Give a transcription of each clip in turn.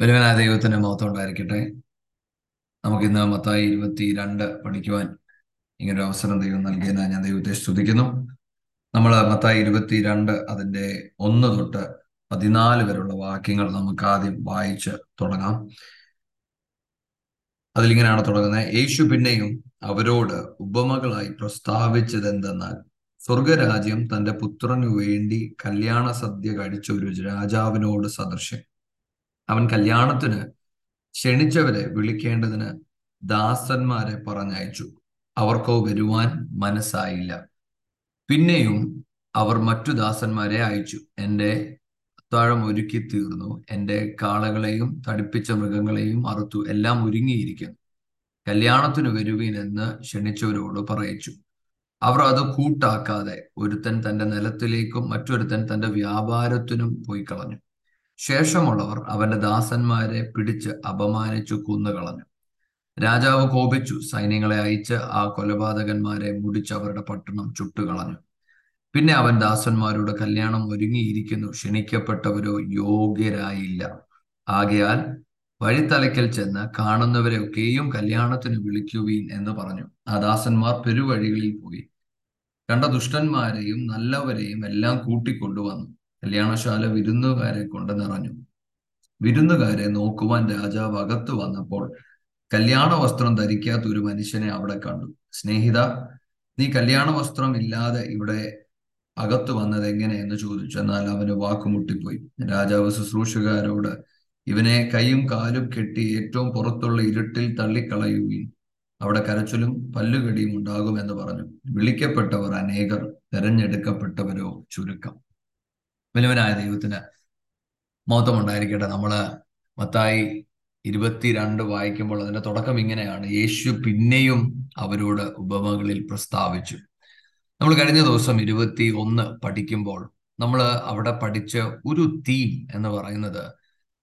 വലുവനായ ദൈവത്തിന്റെ മഹത്വം ഉണ്ടായിരിക്കട്ടെ. നമുക്കിന്ന് മത്തായി ഇരുപത്തി രണ്ട് പഠിക്കുവാൻ ഇങ്ങനൊരു അവസരം ദൈവം നൽകിയതിനാൽ ഞാൻ ദൈവത്തെ സ്തുതിക്കുന്നു. നമ്മൾ മത്തായി ഇരുപത്തി രണ്ട് അതിന്റെ ഒന്ന് തൊട്ട് പതിനാല് വരെയുള്ള വാക്യങ്ങൾ നമുക്ക് ആദ്യം വായിച്ച് തുടങ്ങാം. അതിലിങ്ങനെയാണ് തുടങ്ങുന്നത്. യേശു പിന്നെയും അവരോട് ഉപമകളായി പ്രസ്താവിച്ചത് എന്തെന്നാൽ സ്വർഗരാജ്യം തന്റെ പുത്രനു വേണ്ടി കല്യാണ സദ്യ കഴിച്ച ഒരു രാജാവിനോട് സദൃശ്യം അവൻ കല്യാണത്തിന് ക്ഷണിച്ചവരെ വിളിക്കേണ്ടതിന് ദാസന്മാരെ പറഞ്ഞയച്ചു. അവർക്കോ വരുവാൻ മനസ്സായില്ല. പിന്നെയും അവർ മറ്റു ദാസന്മാരെ അയച്ചു. എന്റെ അത്താഴം ഒരുക്കി തീർന്നു എന്റെ കാളകളെയും തടിപ്പിച്ച മൃഗങ്ങളെയും അറുത്തു. എല്ലാം ഒരുങ്ങിയിരിക്കുന്നു. കല്യാണത്തിന് വരുവീൻ എന്ന് ക്ഷണിച്ചവരോട് പറയിച്ചു. അവർ അത് കൂട്ടാക്കാതെ ഒരുത്തൻ തന്റെ നിലത്തിലേക്കും മറ്റൊരുത്തൻ തന്റെ വ്യാപാരത്തിനും പോയി കളഞ്ഞു. ശേഷമുള്ളവർ അവന്റെ ദാസന്മാരെ പിടിച്ച് അപമാനിച്ചു കൊന്നുകളഞ്ഞു. രാജാവ് കോപിച്ചു സൈന്യങ്ങളെ അയച്ച് ആ കൊലപാതകന്മാരെ മുടിച്ച് അവരുടെ പട്ടണം ചുട്ടുകളഞ്ഞു. പിന്നെ അവൻ ദാസന്മാരുടെ കല്യാണം ഒരുങ്ങിയിരിക്കുന്നു ക്ഷണിക്കപ്പെട്ടവരോ യോഗ്യരായില്ല. ആകയാൽ വഴിത്തലയ്ക്കൽ ചെന്ന് കാണുന്നവരെ ഒക്കെയും കല്യാണത്തിന് വിളിക്കുവീൻ എന്ന് പറഞ്ഞു. ആ ദാസന്മാർ പെരുവഴികളിൽ പോയി. കണ്ട ദുഷ്ടന്മാരെയും നല്ലവരെയും എല്ലാം കൂട്ടിക്കൊണ്ടുവന്നു. കല്യാണശാല വിരുന്നുകാരെ കൊണ്ട് നിറഞ്ഞു വിരുന്നുകാരെ നോക്കുവാൻ രാജാവ് അകത്ത് വന്നപ്പോൾ കല്യാണ വസ്ത്രം ധരിക്കാത്ത ഒരു മനുഷ്യനെ അവിടെ കണ്ടു. സ്നേഹിത നീ കല്യാണ വസ്ത്രം ഇല്ലാതെ ഇവിടെ അകത്ത് വന്നത് എങ്ങനെയെന്ന് ചോദിച്ചു. എന്നാൽ അവന് വാക്കുമുട്ടിപ്പോയി. രാജാവ് ശുശ്രൂഷകാരോട് ഇവനെ കൈയും കാലും കെട്ടി ഏറ്റവും പുറത്തുള്ള ഇരുട്ടിൽ തള്ളിക്കളയുകയും അവിടെ കരച്ചിലും പല്ലുകടിയും ഉണ്ടാകുമെന്ന് പറഞ്ഞു. വിളിക്കപ്പെട്ടവർ അനേകർ തെരഞ്ഞെടുക്കപ്പെട്ടവരോ ചുരുക്കം. വലിയവനായ ദൈവത്തിന് മഹത്വം ഉണ്ടായിരിക്കട്ടെ നമ്മൾ മത്തായി ഇരുപത്തിരണ്ട് വായിക്കുമ്പോൾ അതിന്റെ തുടക്കം ഇങ്ങനെയാണ്. യേശു പിന്നെയും അവരോട് ഉപമകളിൽ പ്രസ്താവിച്ചു. നമ്മൾ കഴിഞ്ഞ ദിവസം ഇരുപത്തി ഒന്ന് പഠിക്കുമ്പോൾ നമ്മൾ അവിടെ പഠിച്ച ഒരു തീം എന്ന് പറയുന്നത്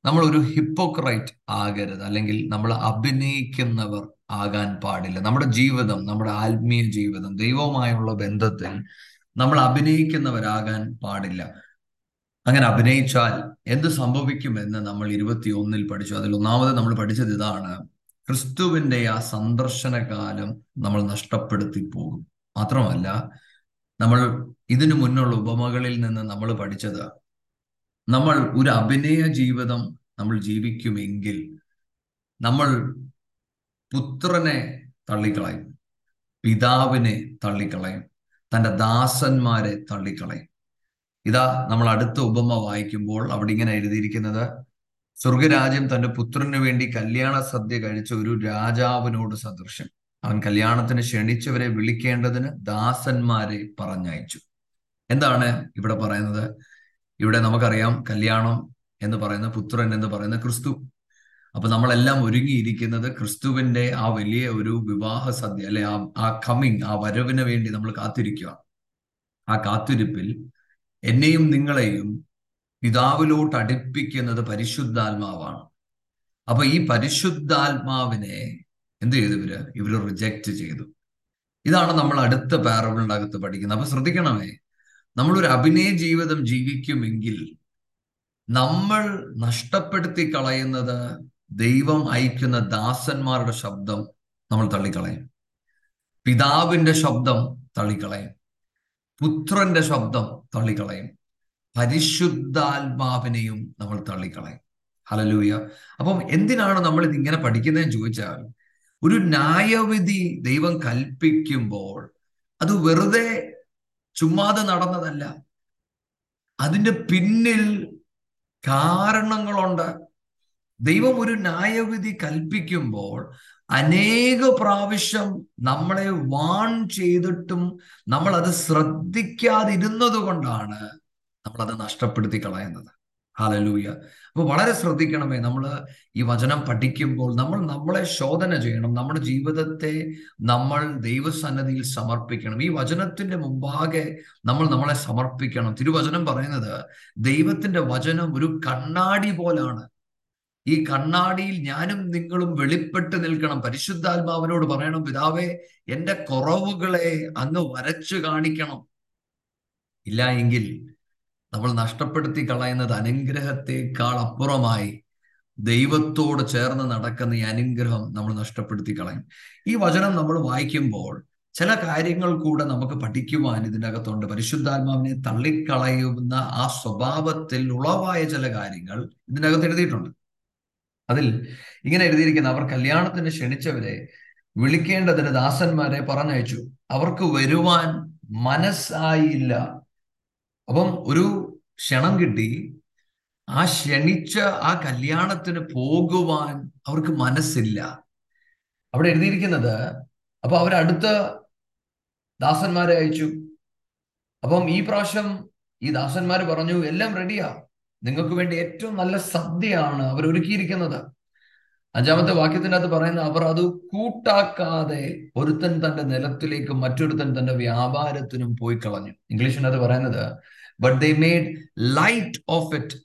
നമ്മൾ ഒരു ഹിപ്പോക്രൈറ്റ് ആകരുത് അല്ലെങ്കിൽ നമ്മൾ അഭിനയിക്കുന്നവർ ആകാൻ പാടില്ല. നമ്മുടെ ജീവിതം നമ്മുടെ ആത്മീയ ജീവിതം ദൈവവുമായുള്ള ബന്ധത്തിൽ നമ്മൾ അഭിനയിക്കുന്നവരാകാൻ പാടില്ല. അങ്ങനെ അഭിനയിച്ചാൽ എന്ത് സംഭവിക്കുമെന്ന് നമ്മൾ ഇരുപത്തി ഒന്നിൽ പഠിച്ചു. അതിൽ ഒന്നാമത് നമ്മൾ പഠിച്ചത് ഇതാണ്. ക്രിസ്തുവിന്റെ ആ സന്ദർശന കാലം നമ്മൾ നഷ്ടപ്പെടുത്തി പോകും. മാത്രമല്ല നമ്മൾ ഇതിനു മുന്നുള്ള ഉപമകളിൽ നിന്ന് നമ്മൾ പഠിച്ചത് നമ്മൾ ഒരു അഭിനയ ജീവിതം നമ്മൾ ജീവിക്കുമെങ്കിൽ നമ്മൾ പുത്രനെ തള്ളിക്കളയും പിതാവിനെ തള്ളിക്കളയും തന്റെ ദാസന്മാരെ തള്ളിക്കളയും. ഇതാ നമ്മൾ അടുത്ത ഉപമ വായിക്കുമ്പോൾ അവിടെ ഇങ്ങനെ എഴുതിയിരിക്കുന്നത് സ്വർഗരാജ്യം തന്റെ പുത്രന് വേണ്ടി കല്യാണ സദ്യ കഴിച്ച ഒരു രാജാവിനോട് സദൃശ്യം അവൻ കല്യാണത്തിന് ക്ഷണിച്ചവരെ വിളിക്കേണ്ടതിന് ദാസന്മാരെ പറഞ്ഞയച്ചു. എന്താണ് ഇവിടെ പറയുന്നത്? ഇവിടെ നമുക്കറിയാം കല്യാണം എന്ന് പറയുന്ന പുത്രൻ എന്ന് പറയുന്ന ക്രിസ്തു. അപ്പൊ നമ്മളെല്ലാം ഒരുങ്ങിയിരിക്കുന്നത് ക്രിസ്തുവിന്റെ ആ വലിയ ഒരു വിവാഹ സദ്യ അല്ലെ ആ ആ കമ്മിങ് ആ വരവിന് വേണ്ടി നമ്മൾ കാത്തിരിക്കുക ആ കാത്തിരിപ്പിൽ എന്നെയും നിങ്ങളെയും പിതാവിലോട്ട് അടുപ്പിക്കുന്നത് പരിശുദ്ധാത്മാവാണ്. അപ്പൊ ഈ പരിശുദ്ധാത്മാവിനെ എന്ത് ചെയ്തു ഇവർ? ഇവർ റിജക്റ്റ് ചെയ്തു. ഇതാണ് നമ്മൾ അടുത്ത പാരബിളിന്റെ അകത്ത് പഠിക്കുന്നത്. അപ്പൊ ശ്രദ്ധിക്കണമേ നമ്മളൊരു അഭിനയ ജീവിതം ജീവിക്കുമെങ്കിൽ നമ്മൾ നഷ്ടപ്പെടുത്തി കളയുന്നത് ദൈവം അയക്കുന്ന ദാസന്മാരുടെ ശബ്ദം നമ്മൾ തള്ളിക്കളയും. പിതാവിന്റെ ശബ്ദം തള്ളിക്കളയും. പുത്രന്റെ ശബ്ദം തള്ളിക്കളയും. പരിശുദ്ധാത്മാവിനെയും നമ്മൾ തള്ളിക്കളയും. ഹലലൂയ അപ്പം എന്തിനാണ് നമ്മൾ ഇതിങ്ങനെ പഠിക്കുന്നതെന്ന് ചോദിച്ചാൽ ഒരു ന്യായവിധി ദൈവം കൽപ്പിക്കുമ്പോൾ അത് വെറുതെ ചുമ്മാതെ നടന്നതല്ല. അതിന്റെ പിന്നിൽ കാരണങ്ങളുണ്ട്. ദൈവം ഒരു ന്യായവിധി കൽപ്പിക്കുമ്പോൾ അനേക പ്രാവശ്യം നമ്മളെ വാൺ ചെയ്തിട്ടും നമ്മൾ അത് ശ്രദ്ധിക്കാതിരുന്നത് കൊണ്ടാണ് നമ്മൾ അത് നഷ്ടപ്പെടുത്തി കളയുന്നത്. ഹാലലൂയ അപ്പൊ വളരെ ശ്രദ്ധിക്കണമേ നമ്മൾ ഈ വചനം പഠിക്കുമ്പോൾ നമ്മൾ നമ്മളെ ശോധന ചെയ്യണം നമ്മുടെ ജീവിതത്തെ നമ്മൾ ദൈവസന്നദ്ധിയിൽ സമർപ്പിക്കണം. ഈ വചനത്തിന്റെ മുമ്പാകെ നമ്മൾ നമ്മളെ സമർപ്പിക്കണം. തിരുവചനം പറയുന്നത് ദൈവത്തിന്റെ വചനം ഒരു കണ്ണാടി പോലാണ്. ഈ കണ്ണാടിയിൽ ഞാനും നിങ്ങളും വെളിപ്പെട്ട് നിൽക്കണം. പരിശുദ്ധാത്മാവിനോട് പറയണം പിതാവേ എന്റെ കുറവുകളെ അങ്ങ് വരച്ചു കാണിക്കണം. ഇല്ല എങ്കിൽ നമ്മൾ നഷ്ടപ്പെടുത്തി കളയുന്നത് അനുഗ്രഹത്തെക്കാൾ അപ്പുറമായി ദൈവത്തോട് ചേർന്ന് നടക്കുന്ന ഈ അനുഗ്രഹം നമ്മൾ നഷ്ടപ്പെടുത്തി കളയും. ഈ വചനം നമ്മൾ വായിക്കുമ്പോൾ ചില കാര്യങ്ങൾ കൂടെ നമുക്ക് പഠിക്കുവാൻ ഇതിനകത്തുണ്ട്. പരിശുദ്ധാത്മാവിനെ തള്ളിക്കളയുന്ന ആ സ്വഭാവത്തിൽ ഉളവായ ചില കാര്യങ്ങൾ ഇതിനകത്ത് എഴുതിയിട്ടുണ്ട്. അതിൽ ഇങ്ങനെ എഴുതിയിരിക്കുന്ന അവർ കല്യാണത്തിന് ക്ഷണിച്ചവരെ വിളിക്കേണ്ടതിന് ദാസന്മാരെ പറഞ്ഞയച്ചു. അവർക്ക് വരുവാൻ മനസ്സായില്ല. അപ്പം ഒരു ക്ഷണം കിട്ടി. ആ ക്ഷണിച്ച ആ കല്യാണത്തിന് പോകുവാൻ അവർക്ക് മനസ്സില്ല. അവിടെ എഴുതിയിരിക്കുന്നത് അപ്പൊ അവരടുത്ത ദാസന്മാരെ അയച്ചു. അപ്പം ഈ പ്രാവശ്യം ഈ ദാസന്മാർ പറഞ്ഞു എല്ലാം റെഡിയാ നിങ്ങൾക്ക് വേണ്ടി ഏറ്റവും നല്ല സദ്യയാണ് അവർ ഒരുക്കിയിരിക്കുന്നത്. അഞ്ചാമത്തെ വാക്യത്തിനകത്ത് പറയുന്ന അവർ അത് കൂട്ടാക്കാതെ ഒരുത്തൻ തന്റെ നിലത്തിലേക്ക് മറ്റൊരുത്തൻ തന്റെ വ്യാപാരത്തിനും പോയി കളഞ്ഞു. ഇംഗ്ലീഷിനകത്ത് പറയുന്നത് but they made light of it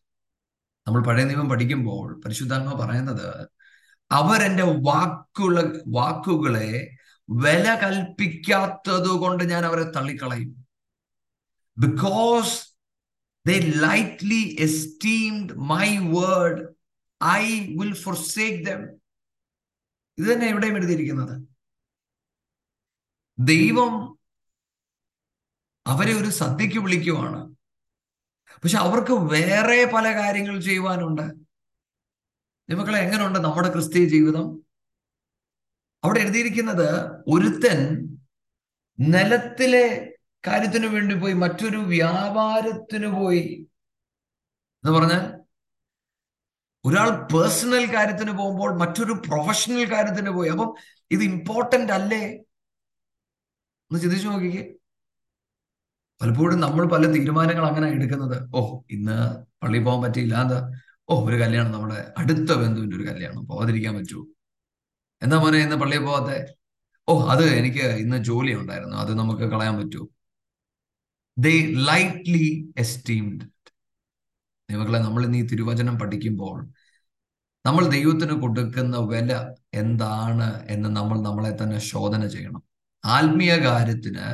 നമ്മൾ പഴയ നിയമം പഠിക്കുമ്പോൾ പരിശുദ്ധാത്മ പറയുന്നത് അവരെന്റെ വാക്കുള്ള വാക്കുകളെ വില കൽപ്പിക്കാത്തത് കൊണ്ട് ഞാൻ അവരെ തള്ളിക്കളയും. Because they lightly esteemed my word. I will forsake them. ഇത് തന്നെ എവിടെയും എഴുതിയിരിക്കുന്നത്? ദൈവം അവരെ ഒരു സദ്യക്ക് വിളിക്കുവാണ്. പക്ഷെ അവർക്ക് വേറെ പല കാര്യങ്ങൾ ചെയ്യുവാനുണ്ട്. മക്കളെ എങ്ങനെയുണ്ട് നമ്മുടെ ക്രിസ്തീയ ജീവിതം? അവിടെ എഴുതിയിരിക്കുന്നത് ഒരുത്തൻ നിലത്തിലെ കാര്യത്തിന് വേണ്ടി പോയി മറ്റൊരു വ്യാപാരത്തിന് പോയി. എന്ന് പറഞ്ഞാൽ ഒരാൾ പേഴ്സണൽ കാര്യത്തിന് പോകുമ്പോൾ മറ്റൊരു പ്രൊഫഷണൽ കാര്യത്തിന് പോയി. അപ്പം ഇത് ഇമ്പോർട്ടന്റ് അല്ലേ? ഒന്ന് ചിന്തിച്ചു നോക്കിക്കേ. പലപ്പോഴും നമ്മൾ പല തീരുമാനങ്ങൾ അങ്ങനെ എടുക്കുന്നത്. ഓ ഇന്ന് പള്ളി പോകാൻ പറ്റിയില്ല എന്താ ഓ ഒരു കല്യാണം നമ്മുടെ അടുത്ത ബന്ധുവിന്റെ ഒരു കല്യാണം പോകാതിരിക്കാൻ പറ്റുമോ എന്താ മോനെ ഇന്ന് പള്ളിയിൽ പോകാത്തെ ഓ അത് എനിക്ക് ഇന്ന് ജോലി ഉണ്ടായിരുന്നു. അത് നമുക്ക് കളയാൻ പറ്റുമോ ദേ ലൈറ്റ്ലി എസ്റ്റീംഡ് ദൈവങ്ങളെ നമ്മൾ ഇന്ന് ഈ തിരുവചനം പഠിക്കുമ്പോൾ നമ്മൾ ദൈവത്തിന് കൊടുക്കുന്ന വില എന്താണ് എന്ന് നമ്മൾ നമ്മളെ തന്നെ ശോധന ചെയ്യണം. ആത്മീയ കാര്യത്തിന്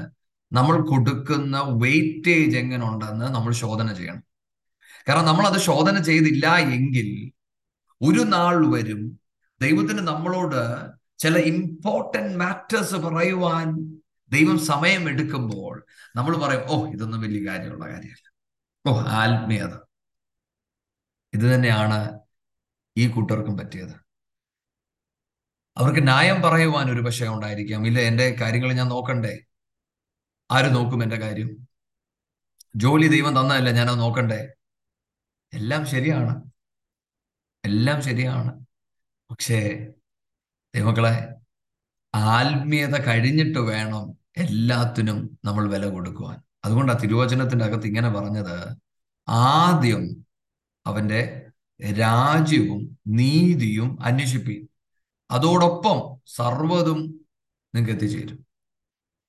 നമ്മൾ കൊടുക്കുന്ന വെയിറ്റേജ് എങ്ങനെ ഉണ്ടെന്ന് നമ്മൾ ശോധന ചെയ്യണം. കാരണം നമ്മൾ അത് ശോധന ചെയ്തില്ല എങ്കിൽ ഒരു നാൾ വരും ദൈവത്തിന് നമ്മളോട് ചില ഇമ്പോർട്ടന്റ് മാറ്റേഴ്സ് പറയുവാൻ ദൈവം സമയം എടുക്കുമ്പോൾ നമ്മൾ പറയും ഓ ഇതൊന്നും വലിയ കാര്യമുള്ള കാര്യമല്ല. ഓ ആത്മീയത. ഇത് തന്നെയാണ് ഈ കൂട്ടർക്കും പറ്റിയത്. അവർക്ക് ന്യായം പറയുവാൻ ഒരു പക്ഷേ ഉണ്ടായിരിക്കാം. ഇല്ല എന്റെ കാര്യങ്ങൾ ഞാൻ നോക്കണ്ടേ? ആര് നോക്കും എന്റെ കാര്യം? ജോലി ദൈവം തന്നതല്ല ഞാനത് നോക്കണ്ടേ? എല്ലാം ശരിയാണ്. എല്ലാം ശരിയാണ്. പക്ഷേ ദൈവങ്ങളെ ആത്മീയത കഴിഞ്ഞിട്ട് വേണം എല്ലാത്തിനും നമ്മൾ വില കൊടുക്കുവാൻ. അതുകൊണ്ട് ആ തിരുവചനത്തിന്റെ അകത്ത് ഇങ്ങനെ പറഞ്ഞത് ആദ്യം അവന്റെ രാജ്യവും നീതിയും അന്വേഷിപ്പീൻ. അതോടൊപ്പം സർവതും നിങ്ങൾക്ക് എത്തിച്ചേരും.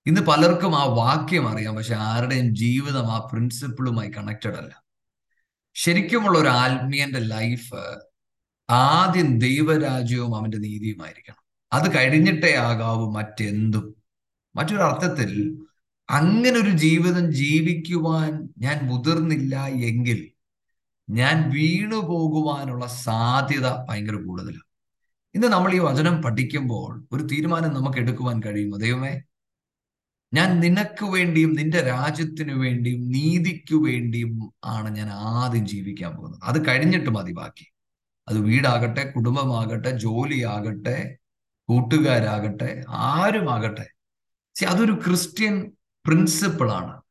ഇന്ന് പലർക്കും ആ വാക്യം അറിയാം പക്ഷെ ആരുടെയും ജീവിതം ആ പ്രിൻസിപ്പിളുമായി കണക്റ്റഡ് അല്ല. ശരിക്കുമുള്ള ഒരു ആത്മീയന്റെ ലൈഫ് ആദ്യം ദൈവരാജ്യവും അവന്റെ നീതിയുമായിരിക്കണം. അത് കഴിഞ്ഞിട്ടേ ആകാവൂ മറ്റെന്തും. മറ്റൊരു അർത്ഥത്തിൽ അങ്ങനെ ഒരു ജീവിതം ജീവിക്കുവാൻ ഞാൻ മുതിർന്നില്ല എങ്കിൽ ഞാൻ വീണു പോകുവാനുള്ള സാധ്യത ഭയങ്കര കൂടുതലാണ് ഇന്ന് നമ്മൾ ഈ വചനം പഠിക്കുമ്പോൾ ഒരു തീരുമാനം നമുക്ക് എടുക്കുവാൻ കഴിയുമോ? ദൈവമേ ഞാൻ നിനക്ക് വേണ്ടിയും നിന്റെ രാജ്യത്തിനു വേണ്ടിയും നീതിക്കു വേണ്ടിയും ആണ് ഞാൻ ആദ്യം ജീവിക്കാൻ പോകുന്നത്. അത് കഴിഞ്ഞിട്ട് മതി ബാക്കി. അത് വീടാകട്ടെ കുടുംബമാകട്ടെ ജോലിയാകട്ടെ കൂട്ടുകാരാകട്ടെ ആരുമാകട്ടെ അതൊരു ക്രിസ്ത്യൻ പ്രിൻസിപ്പിൾ ആണ്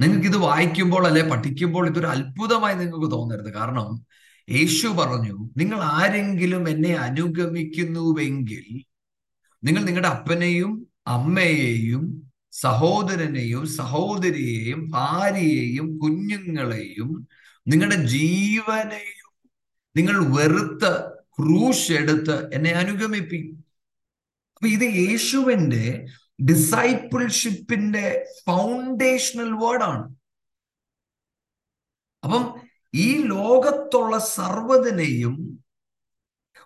നിങ്ങൾക്ക് ഇത് വായിക്കുമ്പോൾ അല്ലെ പഠിക്കുമ്പോൾ ഇതൊരു അത്ഭുതമായി നിങ്ങൾക്ക് തോന്നരുത്. കാരണം യേശു പറഞ്ഞു നിങ്ങൾ ആരെങ്കിലും എന്നെ അനുഗമിക്കുന്നുവെങ്കിൽ നിങ്ങൾ നിങ്ങളുടെ അപ്പനെയും അമ്മയെയും സഹോദരനെയും സഹോദരിയെയും ഭാര്യയെയും കുഞ്ഞുങ്ങളെയും നിങ്ങളുടെ ജീവനെയും നിങ്ങൾ വെറുത്ത് ക്രൂശ് എടുത്ത് എന്നെ അനുഗമിപ്പി. അപ്പൊ ഇത് യേശുവിന്റെ ഡിസൈപ്പിൾഷിപ്പിന്റെ ഫൗണ്ടേഷണൽ വേർഡാണ് അപ്പം ഈ ലോകത്തുള്ള സർവതിനെയും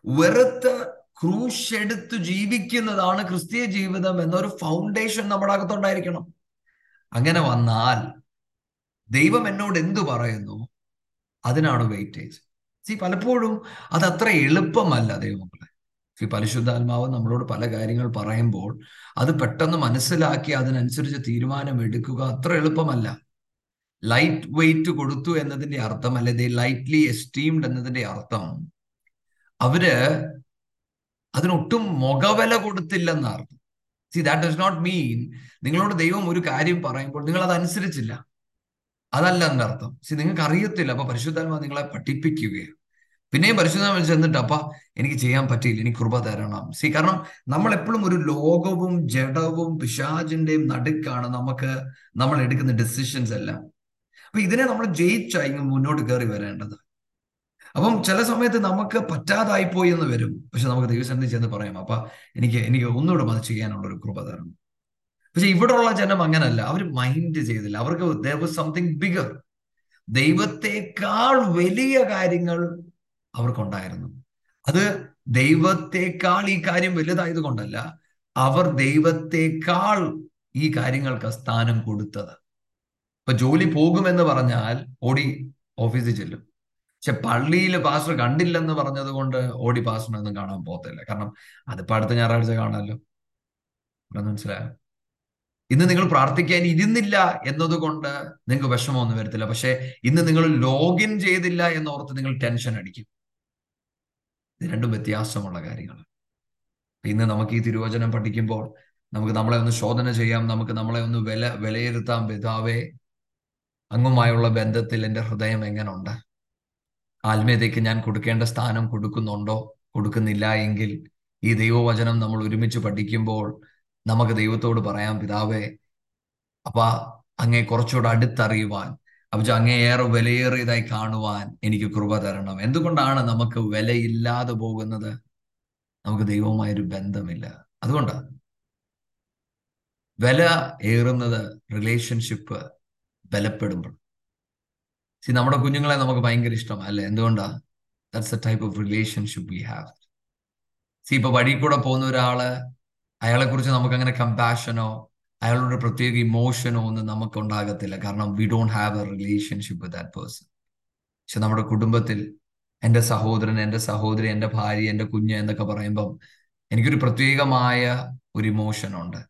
വെറുത്ത് ക്രൂശെടുത്ത് ജീവിക്കുന്നതാണ് ക്രിസ്തീയ ജീവിതം എന്നൊരു ഫൗണ്ടേഷൻ നമ്മുടെ അകത്തുണ്ടായിരിക്കണം. അങ്ങനെ വന്നാൽ ദൈവം എന്നോട് എന്തു പറയുന്നു? അതിനാണ് വെയിറ്റേജ് സി പലപ്പോഴും അത് അത്ര എളുപ്പമല്ല സി പരിശുദ്ധാത്മാവ് നമ്മളോട് പല കാര്യങ്ങൾ പറയുമ്പോൾ അത് പെട്ടെന്ന് മനസ്സിലാക്കി അതിനനുസരിച്ച് തീരുമാനം എടുക്കുക അത്ര എളുപ്പമല്ല. ലൈറ്റ് വെയിറ്റ് കൊടുത്തു എന്നതിന്റെ അർത്ഥം അല്ലെങ്കിൽ ലൈറ്റ്ലി എസ്റ്റീംഡ് എന്നതിന്റെ അർത്ഥം. അവർ അതിനൊട്ടും മുഖവില കൊടുത്തില്ലെന്ന അർത്ഥം see that does not mean നിങ്ങളോട് ദൈവം ഒരു കാര്യം പറയുമ്പോൾ നിങ്ങൾ അത് അനുസരിച്ചില്ല അതല്ല എന്നർത്ഥം സി നിങ്ങൾക്ക് അറിയത്തില്ല അപ്പൊ പരിശുദ്ധാത്മാ നിങ്ങളെ പഠിപ്പിക്കുകയാണ്. പിന്നെയും പരിശുദ്ധ ചെന്നിട്ട് അപ്പ എനിക്ക് ചെയ്യാൻ പറ്റിയില്ല എനിക്ക് കൃപ തരണം. സി കാരണം നമ്മൾ എപ്പോഴും ഒരു ലോകവും ജഡവും പിശാചിന്റെയും നടുക്കാണ് നമുക്ക് നമ്മൾ എടുക്കുന്ന ഡിസിഷൻസ് എല്ലാം. അപ്പൊ ഇതിനെ നമ്മൾ ജയിച്ചായി മുന്നോട്ട് കയറി വരേണ്ടത്. അപ്പം ചില സമയത്ത് നമുക്ക് പറ്റാതായി പോയി എന്ന് വരും. പക്ഷെ നമുക്ക് ദൈവസന്നിധി ചെന്ന് പറയാം അപ്പൊ എനിക്ക് എനിക്ക് ഒന്നുകൂടെ അത് ചെയ്യാനുള്ള ഒരു കൃപ തരണം. പക്ഷെ ഉള്ള ജനം അങ്ങനല്ല. അവർ മൈൻഡ് ചെയ്തില്ല. അവർക്ക് ദേർ സംതിങ് ബിഗർ ദൈവത്തെക്കാൾ വലിയ കാര്യങ്ങൾ അവർക്കുണ്ടായിരുന്നു. അത് ദൈവത്തെക്കാൾ ഈ കാര്യം വലുതായത് കൊണ്ടല്ല അവർ ദൈവത്തെക്കാൾ ഈ കാര്യങ്ങൾക്ക് സ്ഥാനം കൊടുത്തത്. ഇപ്പൊ ജോലി പോകുമെന്ന് പറഞ്ഞാൽ ഓടി ഓഫീസിൽ ചെല്ലും. പക്ഷെ പള്ളിയിൽ പാസ്റ്റർ കണ്ടില്ലെന്ന് പറഞ്ഞത് കൊണ്ട് ഓടി പാസ്റ്ററിനൊന്നും കാണാൻ പോകത്തില്ല. കാരണം അതിപ്പോ അടുത്ത ഞായറാഴ്ച കാണാമല്ലോ മനസ്സിലായോ? ഇന്ന് നിങ്ങൾ പ്രാർത്ഥിക്കാൻ ഇരുന്നില്ല എന്നതുകൊണ്ട് നിങ്ങൾക്ക് വിഷമമൊന്നും വരത്തില്ല. പക്ഷെ ഇന്ന് നിങ്ങൾ ലോഗിൻ ചെയ്തില്ല എന്നോർത്ത് നിങ്ങൾ ടെൻഷൻ അടിക്കും. ഇത് രണ്ടും വ്യത്യാസമുള്ള കാര്യങ്ങളാണ്. ഇന്ന് നമുക്ക് ഈ തിരുവചനം പഠിക്കുമ്പോൾ നമുക്ക് നമ്മളെ ഒന്ന് ശോധന ചെയ്യാം നമുക്ക് നമ്മളെ ഒന്ന് വില വിലയിരുത്താം. പിതാവേ അങ്ങുമായുള്ള ബന്ധത്തിൽ എന്റെ ഹൃദയം എങ്ങനുണ്ട്? ആത്മീയതയ്ക്ക് ഞാൻ കൊടുക്കേണ്ട സ്ഥാനം കൊടുക്കുന്നുണ്ടോ? കൊടുക്കുന്നില്ല എങ്കിൽ ഈ ദൈവവചനം നമ്മൾ ഒരുമിച്ച് പഠിക്കുമ്പോൾ നമുക്ക് ദൈവത്തോട് പറയാം പിതാവേ അപ്പ അങ്ങേ കുറച്ചുകൂടെ അടുത്തറിയുവാൻ അപ്പൊ അങ്ങേയേറെ വിലയേറിയതായി കാണുവാൻ എനിക്ക് കൃപ തരണം. എന്തുകൊണ്ടാണ് നമുക്ക് വിലയില്ലാതെ പോകുന്നത്? നമുക്ക് ദൈവവുമായൊരു ബന്ധമില്ല. അതുകൊണ്ടാണ് വില ഏറുന്നത് റിലേഷൻഷിപ്പ് ബലപ്പെടുമ്പോൾ. സി നമ്മുടെ കുഞ്ഞുങ്ങളെ നമുക്ക് ഭയങ്കര ഇഷ്ടമാണ് അല്ലെ? എന്തുകൊണ്ടാ? That's a type of relationship we have see ഇപ്പൊ വഴി കൂടെ പോകുന്ന ഒരാൾ അയാളെ കുറിച്ച് നമുക്ക് അങ്ങനെ കമ്പാഷനോ അയാളോട് പ്രത്യേക ഇമോഷനോ ഒന്നും നമുക്ക് ഉണ്ടാകത്തില്ല കാരണം we don't have a relationship with that person പക്ഷെ നമ്മുടെ കുടുംബത്തിൽ എന്റെ സഹോദരൻ എന്റെ സഹോദരി എന്റെ ഭാര്യ എന്റെ കുഞ്ഞ് എന്നൊക്കെ പറയുമ്പം എനിക്കൊരു പ്രത്യേകമായ ഒരു ഇമോഷൻ ഉണ്ട്.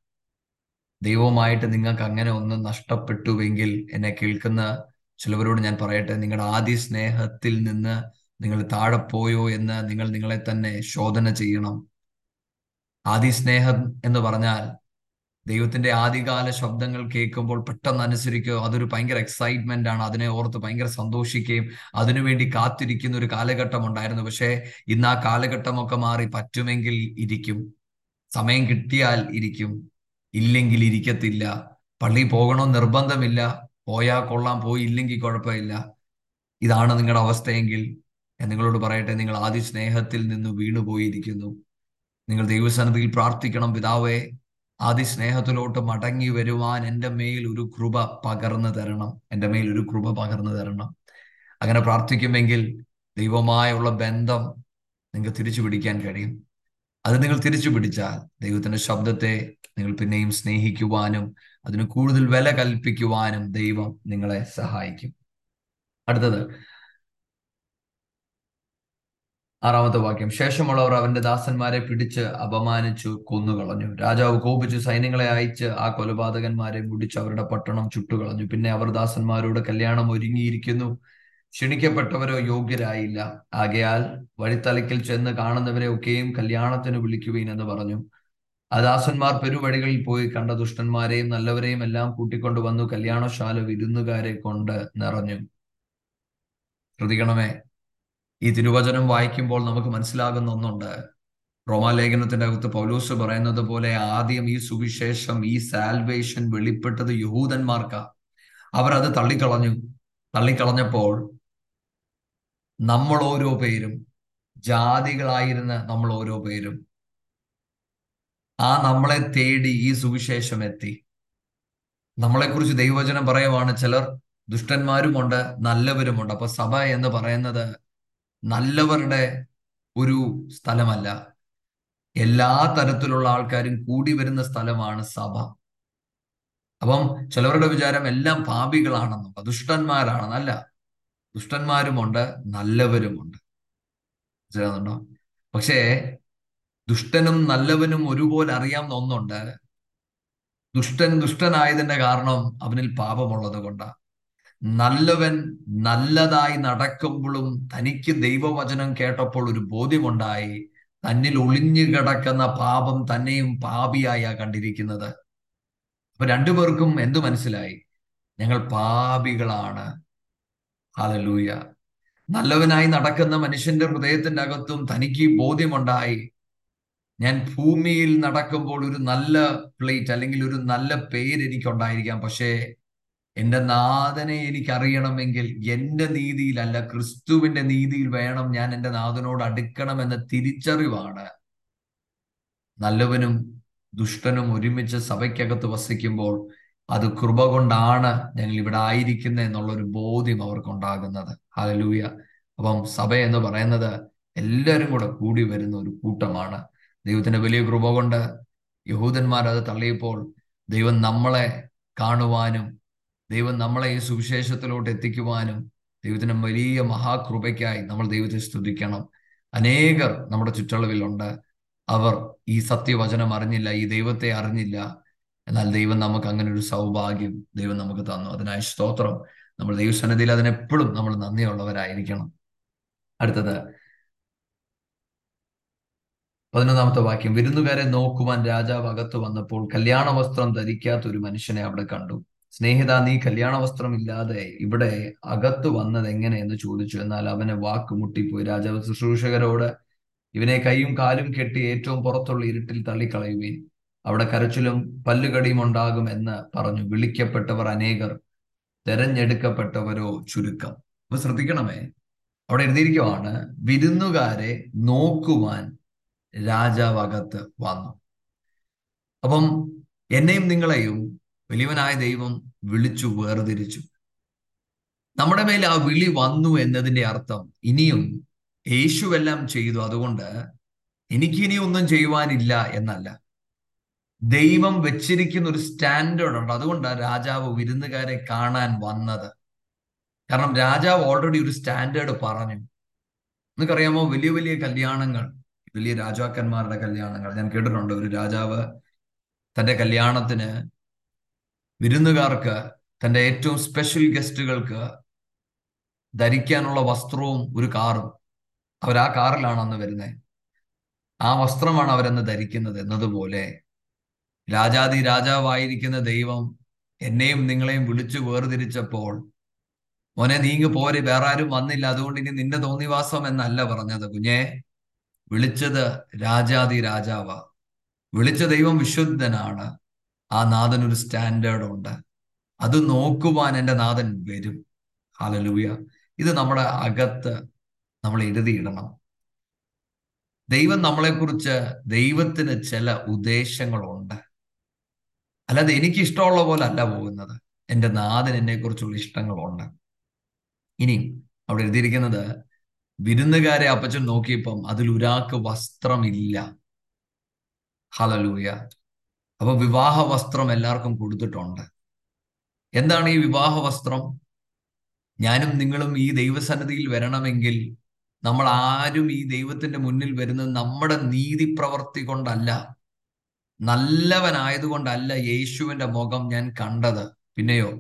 ദൈവവുമായിട്ട് നിങ്ങൾക്ക് അങ്ങനെ ഒന്ന് നഷ്ടപ്പെട്ടുവെങ്കിൽ എന്നെ കേൾക്കുന്ന ചിലവരോട് ഞാൻ പറയട്ടെ നിങ്ങളുടെ ആദ്യ സ്നേഹത്തിൽ നിന്ന് നിങ്ങൾ താഴെ പോയോ എന്ന് നിങ്ങൾ നിങ്ങളെ തന്നെ ശോധന ചെയ്യണം. ആദി സ്നേഹം എന്ന് പറഞ്ഞാൽ ദൈവത്തിന്റെ ആദ്യകാല ശബ്ദങ്ങൾ കേൾക്കുമ്പോൾ പെട്ടെന്ന് അനുസരിക്കുക. അതൊരു ഭയങ്കര എക്സൈറ്റ്മെന്റ് ആണ്. അതിനെ ഓർത്ത് ഭയങ്കര സന്തോഷിക്കുകയും അതിനുവേണ്ടി കാത്തിരിക്കുന്ന ഒരു കാലഘട്ടം ഉണ്ടായിരുന്നു. പക്ഷേ ഇന്ന് ആ കാലഘട്ടമൊക്കെ മാറി പറ്റുമെങ്കിൽ ഇരിക്കും. സമയം കിട്ടിയാൽ ഇരിക്കും. ഇല്ലെങ്കിൽ ഇരിക്കത്തില്ല. പള്ളി പോകണോ നിർബന്ധമില്ല. പോയാൽ കൊള്ളാം പോയി ഇല്ലെങ്കിൽ കുഴപ്പമില്ല. ഇതാണ് നിങ്ങളുടെ അവസ്ഥയെങ്കിൽ ഞാൻ നിങ്ങളോട് പറയട്ടെ നിങ്ങൾ ആദ്യ സ്നേഹത്തിൽ നിന്ന് വീണുപോയിരിക്കുന്നു. നിങ്ങൾ ദൈവസന്നിധിയിൽ പ്രാർത്ഥിക്കണം പിതാവേ. ആദ്യ സ്നേഹത്തിലോട്ട് മടങ്ങി വരുവാൻ എന്റെ മേൽ ഒരു കൃപ പകർന്നു തരണം. എന്റെ മേൽ ഒരു കൃപ പകർന്നു തരണം. അങ്ങനെ പ്രാർത്ഥിക്കുമെങ്കിൽ ദൈവമായുള്ള ബന്ധം നിങ്ങൾക്ക് തിരിച്ചു പിടിക്കാൻ കഴിയും. അത് നിങ്ങൾ തിരിച്ചു പിടിച്ചാൽ ദൈവത്തിന്റെ ശബ്ദത്തെ നിങ്ങൾ പിന്നെയും സ്നേഹിക്കുവാനും അതിന് കൂടുതൽ വില കൽപ്പിക്കുവാനും ദൈവം നിങ്ങളെ സഹായിക്കും. അടുത്തത് ആറാമത്തെ വാക്യം. ശേഷമുള്ളവർ അവന്റെ ദാസന്മാരെ പിടിച്ച് അപമാനിച്ചു കൊന്നുകളഞ്ഞു. രാജാവ് കോപിച്ചു സൈന്യങ്ങളെ അയച്ച് ആ കൊലപാതകന്മാരെ മുടിച്ച് അവരുടെ പട്ടണം ചുട്ടുകളഞ്ഞു. പിന്നെ അവർ ദാസന്മാരോട് കല്യാണം ഒരുങ്ങിയിരിക്കുന്നു. ക്ഷണിക്കപ്പെട്ടവരോ യോഗ്യരായില്ല. ആകയാൽ വഴിത്തലക്കിൽ ചെന്ന് കാണുന്നവരെ ഒക്കെയും കല്യാണത്തിന് വിളിക്കുവീൻ എന്ന് പറഞ്ഞു. ആ ദാസന്മാർ പെരുവഴികളിൽ പോയി കണ്ട ദുഷ്ടന്മാരെയും നല്ലവരെയും എല്ലാം കൂട്ടിക്കൊണ്ടു വന്നു കല്യാണശാല വിരുന്നുകാരെ കൊണ്ട് നിറഞ്ഞു. ശ്രദ്ധിക്കണമേ. ഈ തിരുവചനം വായിക്കുമ്പോൾ നമുക്ക് മനസ്സിലാകുന്ന ഒന്നുണ്ട്. റോമാലേഖനത്തിന്റെ അകത്ത് പൗലൂസ് പറയുന്നത് പോലെ ആദ്യം ഈ സുവിശേഷം ഈ സാൽവേഷൻ വെളിപ്പെട്ടത് യഹൂദന്മാർക്ക. അവരത് തള്ളിക്കളഞ്ഞു. തള്ളിക്കളഞ്ഞപ്പോൾ നമ്മൾ ഓരോ പേരും ജാതികളായിരുന്ന നമ്മൾ ഓരോ പേരും ആ നമ്മളെ തേടി ഈ സുവിശേഷം എത്തി. നമ്മളെക്കുറിച്ച് ദൈവവചനം പറയുവാണ് ചിലർ. ദുഷ്ടന്മാരുമുണ്ട് നല്ലവരുമുണ്ട്. അപ്പൊ സഭ എന്ന് പറയുന്നത് നല്ലവരുടെ ഒരു സ്ഥലമല്ല. എല്ലാ തരത്തിലുള്ള ആൾക്കാരും കൂടി വരുന്ന സ്ഥലമാണ് സഭ. അപ്പം ചിലവരുടെ വിചാരം എല്ലാം പാപികളാണെന്നും ദുഷ്ടന്മാരാണെന്നല്ല ദുഷ്ടന്മാരുമുണ്ട് നല്ലവരുമുണ്ട്. മനസ്സിലാകുന്നുണ്ടോ പക്ഷേ ദുഷ്ടനും നല്ലവനും ഒരുപോലെ അറിയാവുന്ന ഒന്നുണ്ട്. ദുഷ്ടൻ ദുഷ്ടനായതിന്റെ കാരണം അവനിൽ പാപമുള്ളത് കൊണ്ടാ. നല്ലവൻ നല്ലതായി നടക്കുമ്പോഴും തനിക്ക് ദൈവവചനം കേട്ടപ്പോൾ ഒരു ബോധ്യമുണ്ടായി. തന്നിൽ ഒളിഞ്ഞു കിടക്കുന്ന പാപം തന്നെയും പാപിയായ കണ്ടിരിക്കുന്നത്. അപ്പൊ രണ്ടുപേർക്കും എന്തു മനസ്സിലായി? ഞങ്ങൾ പാപികളാണ്. ഹാലലൂയ നല്ലവനായി നടക്കുന്ന മനുഷ്യന്റെ ഹൃദയത്തിന്റെ അകത്തും തനിക്ക് ബോധ്യമുണ്ടായി. ഞാൻ ഭൂമിയിൽ നടക്കുമ്പോൾ ഒരു നല്ല പ്ലേറ്റ് അല്ലെങ്കിൽ ഒരു നല്ല പേര് എനിക്കുണ്ടായിരിക്കാം. പക്ഷേ എന്റെ നാഥനെ എനിക്ക് അറിയണമെങ്കിൽ എന്റെ നീതിയിലല്ല ക്രിസ്തുവിന്റെ നീതിയിൽ വേണം ഞാൻ എന്റെ നാഥനോട് അടുക്കണം എന്ന തിരിച്ചറിവാണ്. നല്ലവനും ദുഷ്ടനും ഒരുമിച്ച് സഭയ്ക്കകത്ത് വസിക്കുമ്പോൾ അത് കൃപ കൊണ്ടാണ് ഞങ്ങൾ ഇവിടെ ആയിരിക്കുന്നത് എന്നുള്ളൊരു ബോധ്യം അവർക്കുണ്ടാകുന്നത്. ഹലലൂയ അപ്പം സഭ എന്ന് പറയുന്നത് എല്ലാവരും കൂടെ കൂടി വരുന്ന ഒരു കൂട്ടമാണ്. ദൈവത്തിന്റെ വലിയ കൃപ കൊണ്ട് യഹൂദന്മാർ അത് തള്ളിയപ്പോൾ ദൈവം നമ്മളെ കാണുവാനും ദൈവം നമ്മളെ ഈ സുവിശേഷത്തിലോട്ട് എത്തിക്കുവാനും ദൈവത്തിന് വലിയ മഹാകൃപയ്ക്കായി നമ്മൾ ദൈവത്തെ സ്തുതിക്കണം. അനേകർ നമ്മുടെ ചുറ്റളവിലുണ്ട്. അവർ ഈ സത്യവചനം അറിഞ്ഞില്ല ഈ ദൈവത്തെ അറിഞ്ഞില്ല. എന്നാൽ ദൈവം നമുക്ക് അങ്ങനെ ഒരു സൗഭാഗ്യം ദൈവം നമുക്ക് തന്നു. അതിനായി സ്തോത്രം. നമ്മൾ ദൈവസന്നിധിയിൽ അതിനെപ്പോഴും നമ്മൾ നന്ദിയുള്ളവരായിരിക്കണം. അടുത്തത്. പതിനൊന്നാമത്തെ വാക്യം. വിരുന്നുകാരെ നോക്കുവാൻ രാജാവ് അകത്ത് വന്നപ്പോൾ കല്യാണ വസ്ത്രം ധരിക്കാത്ത ഒരു മനുഷ്യനെ അവിടെ കണ്ടു. സ്നേഹിത നീ കല്യാണ വസ്ത്രം ഇല്ലാതെ ഇവിടെ അകത്ത് വന്നത് എങ്ങനെ എന്ന് ചോദിച്ചു. എന്നാൽ അവനെ വാക്ക് മുട്ടിപ്പോയി. രാജാവ് ശുശ്രൂഷകരോട് ഇവനെ കൈയും കാലും കെട്ടി ഏറ്റവും പുറത്തുള്ള ഇരുട്ടിൽ തള്ളിക്കളയുവേൻ. അവിടെ കരച്ചിലും പല്ലുകടിയും ഉണ്ടാകും എന്ന് പറഞ്ഞു. വിളിക്കപ്പെട്ടവർ അനേകർ തെരഞ്ഞെടുക്കപ്പെട്ടവരോ ചുരുക്കം. അപ്പൊ ശ്രദ്ധിക്കണമേ അവിടെ എഴുതിയിരിക്കുവാണ് വിരുന്നുകാരെ നോക്കുവാൻ രാജാവ് അകത്ത് വന്നു. അപ്പം എന്നെയും നിങ്ങളെയും വലിയവനായ ദൈവം വിളിച്ചു വേർതിരിച്ചു. നമ്മുടെ മേൽ ആ വിളി വന്നു എന്നതിന്റെ അർത്ഥം ഇനിയും യേശുവെല്ലാം ചെയ്തു. അതുകൊണ്ട് എനിക്കിനി ഒന്നും ചെയ്യുവാനില്ല എന്നല്ല. ദൈവം വെച്ചിരിക്കുന്ന ഒരു സ്റ്റാൻഡേർഡ് ഉണ്ട്. അതുകൊണ്ടാണ് രാജാവ് വിരുന്നുകാരെ കാണാൻ വന്നത്. കാരണം രാജാവ് ഓൾറെഡി ഒരു സ്റ്റാൻഡേർഡ് പറഞ്ഞു. നിങ്ങൾക്കറിയാമോ വലിയ വലിയ കല്യാണങ്ങൾ വലിയ രാജാക്കന്മാരുടെ കല്യാണങ്ങൾ. ഞാൻ കേട്ടിട്ടുണ്ട് ഒരു രാജാവ് തന്റെ കല്യാണത്തിന് വിരുന്നുകാർക്ക് തന്റെ ഏറ്റവും സ്പെഷ്യൽ ഗസ്റ്റുകൾക്ക് ധരിക്കാനുള്ള വസ്ത്രവും ഒരു കാറും. അവർ ആ കാറിലാണ് അന്ന് വരുന്നത് ആ വസ്ത്രമാണ് അവരന്ന് ധരിക്കുന്നത് എന്നതുപോലെ രാജാതി രാജാവായിരിക്കുന്ന ദൈവം എന്നെയും നിങ്ങളെയും വിളിച്ചു വേർതിരിച്ചപ്പോൾ മോനെ നീങ്ങ് പോരെ വേറെ ആരും വന്നില്ല. അതുകൊണ്ട് ഇനി നിന്റെ തോന്നിവാസം എന്നല്ല പറഞ്ഞത്. കുഞ്ഞെ വിളിച്ചത് രാജാതി രാജാവ. വിളിച്ച ദൈവം വിശുദ്ധനാണ് ആ നാഥൻ ഒരു സ്റ്റാൻഡേർഡ് ഉണ്ട്. അത് നോക്കുവാൻ എന്റെ നാഥൻ വരും. ഹാലലൂയ ഇത് നമ്മുടെ അകത്ത് നമ്മൾ എഴുതിയിടണം. ദൈവം നമ്മളെക്കുറിച്ച് ദൈവത്തിന് ചില ഉദ്ദേശങ്ങളുണ്ട്. അല്ലാതെ എനിക്ക് ഇഷ്ടമുള്ള പോലെ അല്ല പോകുന്നത്. എന്റെ നാഥൻ എന്നെക്കുറിച്ചുള്ള ഇഷ്ടങ്ങളുണ്ട്. ഇനി അവിടെ എഴുതിയിരിക്കുന്നത് വിരുന്നുകാരെ അപ്പച്ചൻ നോക്കിയപ്പം അതിൽ ഒരാൾക്ക് വസ്ത്രമില്ല. ഹലലൂയ അപ്പൊ വിവാഹ വസ്ത്രം എല്ലാവർക്കും കൊടുത്തിട്ടുണ്ട്. എന്താണ് ഈ വിവാഹ വസ്ത്രം ഞാനും നിങ്ങളും ഈ ദൈവസന്നിധിയിൽ വരണമെങ്കിൽ നമ്മൾ ആരും ഈ ദൈവത്തിന്റെ മുന്നിൽ വരുന്നത് നമ്മുടെ നീതി പ്രവർത്തി കൊണ്ടല്ല നല്ലവനായതുകൊണ്ടല്ല യേശുവിന്റെ മുഖം ഞാൻ കണ്ടത്. പിന്നെയോ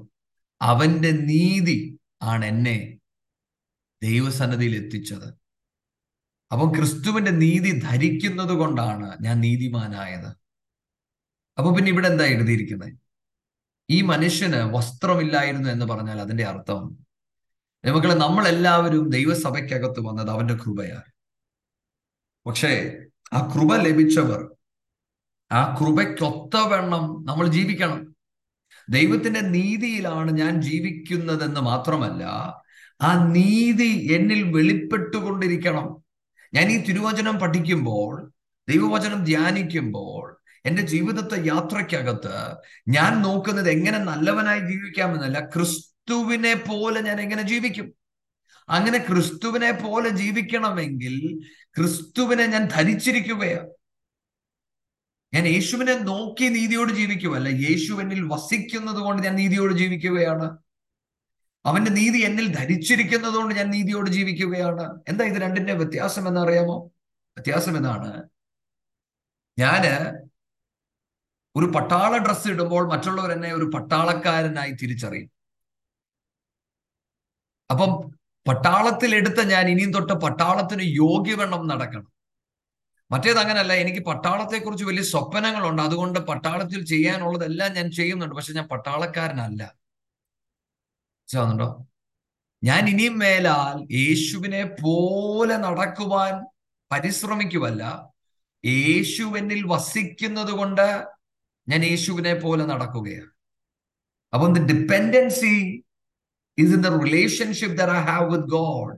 അവന്റെ നീതി ആണ് എന്നെ ദൈവസന്നിധിയിൽ എത്തിച്ചത്. അപ്പം ക്രിസ്തുവിന്റെ നീതി ധരിക്കുന്നത് കൊണ്ടാണ് ഞാൻ നീതിമാനായത്. അപ്പൊ പിന്നെ ഇവിടെ എന്താ എഴുതിയിരിക്കുന്നത് ഈ മനുഷ്യന് വസ്ത്രമില്ലായിരുന്നു എന്ന് പറഞ്ഞാൽ അതിന്റെ അർത്ഥം മക്കളെ നമ്മളെല്ലാവരും ദൈവസഭയ്ക്കകത്ത് വന്നത് അവന്റെ കൃപയാണ്. പക്ഷേ ആ കൃപ ലഭിച്ചവർ ആ കൃപയ്ക്കൊത്തവണ്ണം നമ്മൾ ജീവിക്കണം. ദൈവത്തിന്റെ നീതിയിലാണ് ഞാൻ ജീവിക്കുന്നതെന്ന് മാത്രമല്ല ആ നീതി എന്നിൽ വെളിപ്പെട്ടുകൊണ്ടിരിക്കണം. ഞാൻ ഈ തിരുവചനം പഠിക്കുമ്പോൾ ദൈവവചനം ധ്യാനിക്കുമ്പോൾ എന്റെ ജീവിതത്തെ യാത്രയ്ക്കകത്ത് ഞാൻ നോക്കുന്നത് എങ്ങനെ നല്ലവനായി ജീവിക്കാമെന്നല്ല ക്രിസ്തുവിനെ പോലെ ഞാൻ എങ്ങനെ ജീവിക്കും? അങ്ങനെ ക്രിസ്തുവിനെ പോലെ ജീവിക്കണമെങ്കിൽ ക്രിസ്തുവിനെ ഞാൻ ധരിച്ചിരിക്കുകയാണ്. ഞാൻ യേശുവിനെ നോക്കി നീതിയോട് ജീവിക്കുമല്ല യേശു എന്നിൽ വസിക്കുന്നത് കൊണ്ട് ഞാൻ നീതിയോട് ജീവിക്കുകയാണ്. അവന്റെ നീതി എന്നിൽ ധരിച്ചിരിക്കുന്നത് കൊണ്ട് ഞാൻ നീതിയോട് ജീവിക്കുകയാണ്. എന്താ ഇത് രണ്ടിന്റെ വ്യത്യാസം എന്നറിയാമോ? വ്യത്യാസം എന്നാണ് ഞാൻ ഒരു പട്ടാള ഡ്രസ്സ് ഇടുമ്പോൾ മറ്റുള്ളവർ എന്നെ ഒരു പട്ടാളക്കാരനായി തിരിച്ചറിയും. അപ്പം പട്ടാളത്തിൽ എടുത്ത ഞാൻ ഇനിയും തൊട്ട് പട്ടാളത്തിന് യോഗ്യവണ്ണം നടക്കണം. മറ്റേത് അങ്ങനല്ല എനിക്ക് പട്ടാളത്തെക്കുറിച്ച് വലിയ സ്വപ്നങ്ങളുണ്ട്. അതുകൊണ്ട് പട്ടാളത്തിൽ ചെയ്യാനുള്ളതെല്ലാം ഞാൻ ചെയ്യുന്നുണ്ട്. പക്ഷെ ഞാൻ പട്ടാളക്കാരനല്ല. മനസ്സിലാവുന്നുണ്ടോ? ഞാൻ ഇനിയും മേലാൽ യേശുവിനെ പോലെ നടക്കുവാൻ പരിശ്രമിക്കുവല്ല. യേശുവിനിൽ വസിക്കുന്നത് കൊണ്ട് ഞാൻ യേശുവിനെ പോലെ നടക്കുകയാണ്. അപ്പം the dependency is in the relationship that I have with God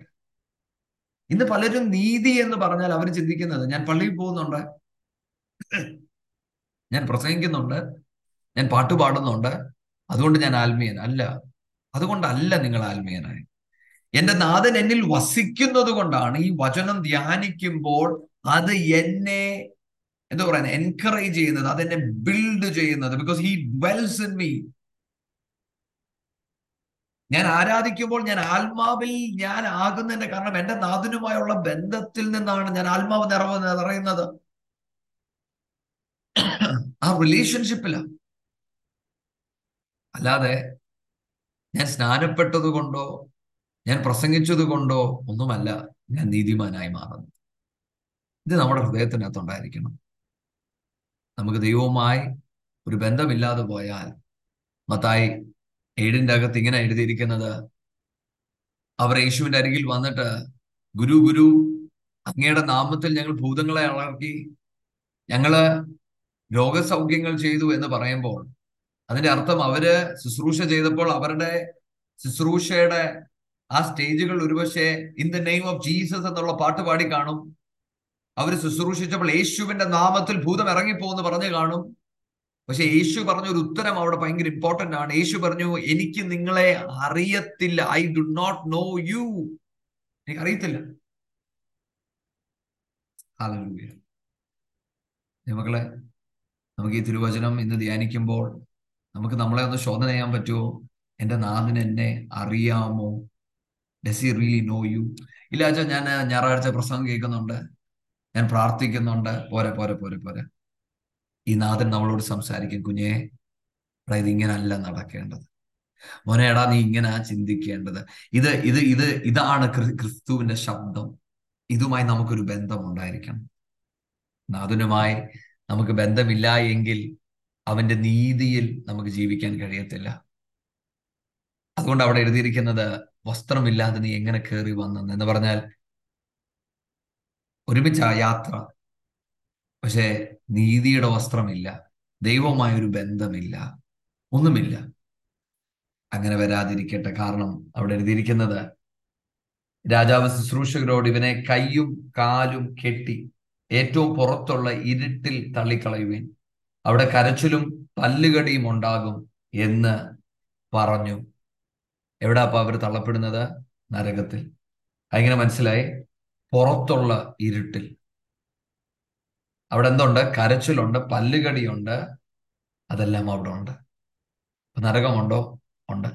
ഇന്ന് പലരും നീതി എന്ന് പറഞ്ഞാൽ അവർ ചിന്തിക്കുന്നത് ഞാൻ പള്ളിയിൽ പോകുന്നുണ്ട് ഞാൻ പ്രസംഗിക്കുന്നുണ്ട് ഞാൻ പാട്ട് പാടുന്നുണ്ട് അതുകൊണ്ട് ഞാൻ ആത്മീയൻ അല്ല. അതുകൊണ്ടല്ല നിങ്ങൾ ആത്മീയനായി. എന്റെ നാഥൻ എന്നിൽ വസിക്കുന്നത് കൊണ്ടാണ് ഈ വചനം ധ്യാനിക്കുമ്പോൾ അത് എന്നെ എന്താ പറയുന്നത് എൻകറേജ് ചെയ്യുന്നത് അതെന്നെ ബിൽഡ് ചെയ്യുന്നത്. Because he dwells in me ഞാൻ ആരാധിക്കുമ്പോൾ ഞാൻ ആത്മാവിൽ ഞാൻ ആകുന്നതിന്റെ കാരണം എന്റെ നാഥനുമായുള്ള ബന്ധത്തിൽ നിന്നാണ് ഞാൻ ആത്മാവ് നിറവ് നിറയുന്നത്. ആ റിലേഷൻഷിപ്പില അല്ലാതെ ഞാൻ സ്നാനപ്പെട്ടത് കൊണ്ടോ ഞാൻ പ്രസംഗിച്ചത് കൊണ്ടോ ഒന്നുമല്ല ഞാൻ നീതിമാനായി മാറുന്നത് ഇത് നമ്മുടെ ഹൃദയത്തിനകത്തുണ്ടായിരിക്കണം നമുക്ക് ദൈവവുമായി ഒരു ബന്ധമില്ലാതെ പോയാൽ മത്തായി ഏഴിന്റെ അകത്ത് ഇങ്ങനെ എഴുതിയിരിക്കുന്നത് അവർ യേശുവിന്റെ അരികിൽ വന്നിട്ട് ഗുരു ഗുരു അങ്ങയുടെ നാമത്തിൽ ഞങ്ങൾ ഭൂതങ്ങളെ അളർക്കി ഞങ്ങൾ രോഗസൗഖ്യങ്ങൾ ചെയ്തു എന്ന് പറയുമ്പോൾ അതിന്റെ അർത്ഥം അവർ ശുശ്രൂഷ ചെയ്തപ്പോൾ അവരുടെ ശുശ്രൂഷയുടെ ആ സ്റ്റേജുകൾ ഒരുപക്ഷെ in the name of Jesus എന്നുള്ള പാട്ട് പാടി കാണും. അവർ ശുശ്രൂഷിച്ചപ്പോൾ യേശുവിന്റെ നാമത്തിൽ ഭൂതം ഇറങ്ങിപ്പോന്ന് പറഞ്ഞു കാണും. പക്ഷെ യേശു പറഞ്ഞ ഒരു ഉത്തരം അവിടെ ഭയങ്കര ഇമ്പോർട്ടന്റ് ആണ്. യേശു പറഞ്ഞു എനിക്ക് നിങ്ങളെ അറിയത്തില്ല. I do not know you എനിക്ക് അറിയത്തില്ല മക്കളെ നമുക്ക് ഈ തിരുവചനം ഇന്ന് ധ്യാനിക്കുമ്പോൾ നമുക്ക് നമ്മളെ ഒന്ന് ശോധന ചെയ്യാൻ പറ്റുമോ? എന്റെ നാഥന് എന്നെ അറിയാമോ? Does he really know you ഇല്ല ഞാൻ ഞായറാഴ്ച പ്രസംഗം കേൾക്കുന്നുണ്ട്. ഞാൻ പ്രാർത്ഥിക്കുന്നുണ്ട്. പോരെ പോരെ പോരെ പോരെ. ഈ നാഥൻ നമ്മളോട് സംസാരിക്കും കുഞ്ഞേ അതായത് ഇങ്ങനല്ല നടക്കേണ്ടത്. മോനേടാ എടാ നീ ഇങ്ങനെ ചിന്തിക്കേണ്ടത്. ഇത് ഇത് ഇത് ഇതാണ് ക്രിസ്തുവിന്റെ ശബ്ദം. ഇതുമായി നമുക്കൊരു ബന്ധം ഉണ്ടായിരിക്കണം നാഥനുമായി നമുക്ക് ബന്ധമില്ല എങ്കിൽ അവന്റെ നീതിയിൽ നമുക്ക് ജീവിക്കാൻ കഴിയത്തില്ല. അതുകൊണ്ട് അവിടെ എഴുതിയിരിക്കുന്നത് വസ്ത്രമില്ലാതെ നീ എങ്ങനെ കയറി വന്നെന്ന്? എന്ന് പറഞ്ഞാൽ ഒരുമിച്ച് യാത്ര. പക്ഷേ നീതിയുടെ വസ്ത്രമില്ല ദൈവമായൊരു ബന്ധമില്ല ഒന്നുമില്ല. അങ്ങനെ വരാതിരിക്കട്ടെ. കാരണം അവിടെ എഴുതിയിരിക്കുന്നത് രാജാവ് ശുശ്രൂഷകരോട് ഇവനെ കൈയും കാലും കെട്ടി ഏറ്റവും പുറത്തുള്ള ഇരുട്ടിൽ തള്ളിക്കളയുവേൻ. അവിടെ കരച്ചിലും പല്ലുകടിയും ഉണ്ടാകും എന്ന് പറഞ്ഞു. എവിടെ അപ്പൊ അവർ തള്ളപ്പെടുന്നത്? നരകത്തിൽ. അങ്ങനെ മനസ്സിലായി? പുറത്തുള്ള ഇരുട്ടിൽ. അവിടെ എന്തുണ്ട്? കരച്ചിലുണ്ട് പല്ലുകടിയുണ്ട് അതെല്ലാം അവിടെ ഉണ്ട്. നരകമുണ്ടോ? ഉണ്ട്.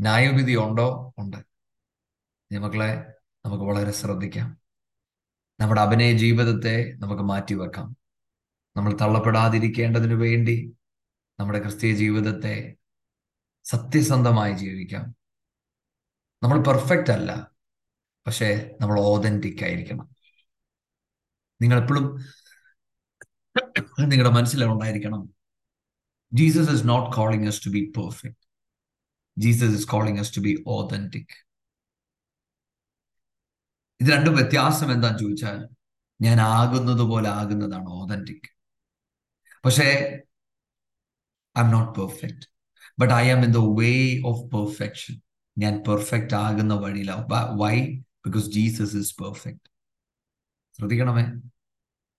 ന്യായവിധി ഉണ്ടോ? ഉണ്ട്. മക്കളെ നമുക്ക് വളരെ ശ്രദ്ധിക്കാം. നമ്മുടെ അഭിനയ ജീവിതത്തെ നമുക്ക് മാറ്റിവെക്കാം. നമ്മൾ തള്ളപ്പെടാതിരിക്കേണ്ടതിനു വേണ്ടി നമ്മുടെ ക്രിസ്തീയ ജീവിതത്തെ സത്യസന്ധമായി ജീവിക്കാം. നമ്മൾ പെർഫെക്റ്റ് അല്ല. പക്ഷേ നമ്മൾ ഓതന്റിക് ആയിരിക്കണം. നിങ്ങൾ എപ്പോഴും നിങ്ങളുടെ മനസ്സിലുണ്ടായിരിക്കണം Jesus is not calling us to be perfect Jesus is calling us to be authentic ഇത് രണ്ടും വ്യത്യാസം എന്താന്ന് ചോദിച്ചാൽ ഞാൻ ആകുന്നത് പോലെ ആകുന്നതാണ് ഓതന്റിക് പക്ഷേ I am not perfect but I am in the way of perfection ഞാൻ പെർഫെക്റ്റ് ആകുന്ന വഴിയിലാണ് why because Jesus is perfect ശ്രദ്ധിക്കണമേ.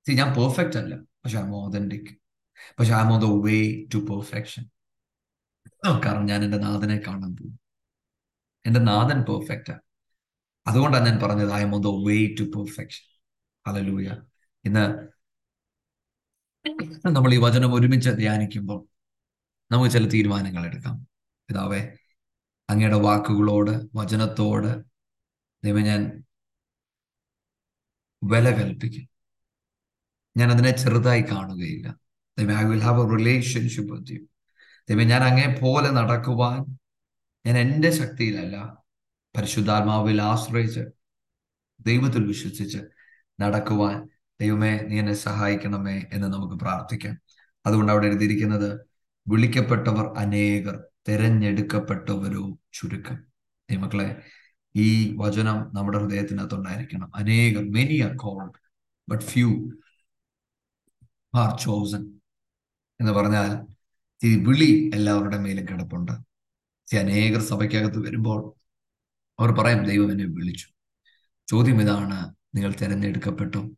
See ഞാൻ പെർഫെക്റ്റ് അല്ല. പക്ഷെ ഐ എം ഓതന്റിക് പക്ഷെ I am on the way to perfection കാരണം ഞാൻ എന്റെ നാഥനെ കാണാൻ പോകും എന്റെ നാഥൻ പെർഫെക്റ്റാണ് അതുകൊണ്ടാണ് ഞാൻ പറഞ്ഞത് I am on the way to perfection hallelujah ഇന്ന് നമ്മൾ ഈ വചനം ഒരുമിച്ച് ധ്യാനിക്കുമ്പോൾ നമുക്ക് ചില തീരുമാനങ്ങൾ എടുക്കാം. പിതാവേ അങ്ങയുടെ വാക്കുകളോട് വചനത്തോട് ദൈവം ഞാൻ വില കൽപ്പിക്കും. ഞാൻ അതിനെ ചെറുതായി കാണുകയില്ല. ദൈവം I will have a relationship with you ദൈവം ഞാൻ അങ്ങേ പോലെ നടക്കുവാൻ ഞാൻ എന്റെ ശക്തിയിലല്ല പരിശുദ്ധാത്മാവിൽ ആശ്രയിച്ച് ദൈവത്തിൽ വിശ്വസിച്ച് നടക്കുവാൻ ദൈവമേ നീ എന്നെ സഹായിക്കണമേ എന്ന് നമുക്ക് പ്രാർത്ഥിക്കാം. അതുകൊണ്ട് അവിടെ എഴുതിയിരിക്കുന്നത് വിളിക്കപ്പെട്ടവർ അനേകർ തെരഞ്ഞെടുക്കപ്പെട്ടവരോ ചുരുക്കം. ദൈവമക്കളെ ഈ വചനം നമ്മുടെ ഹൃദയത്തിനകത്തുണ്ടായിരിക്കണം. അനേകം many are called but few are chosen എന്ന് പറഞ്ഞാൽ ഈ വിളി എല്ലാവരുടെ മേലും കിടപ്പുണ്ട്. അനേകർ സഭയ്ക്കകത്ത് വരുമ്പോൾ അവർ പറയും ദൈവം എന്നെ വിളിച്ചു. ചോദ്യം ഇതാണ് നിങ്ങൾ തിരഞ്ഞെടുക്കപ്പെട്ടു.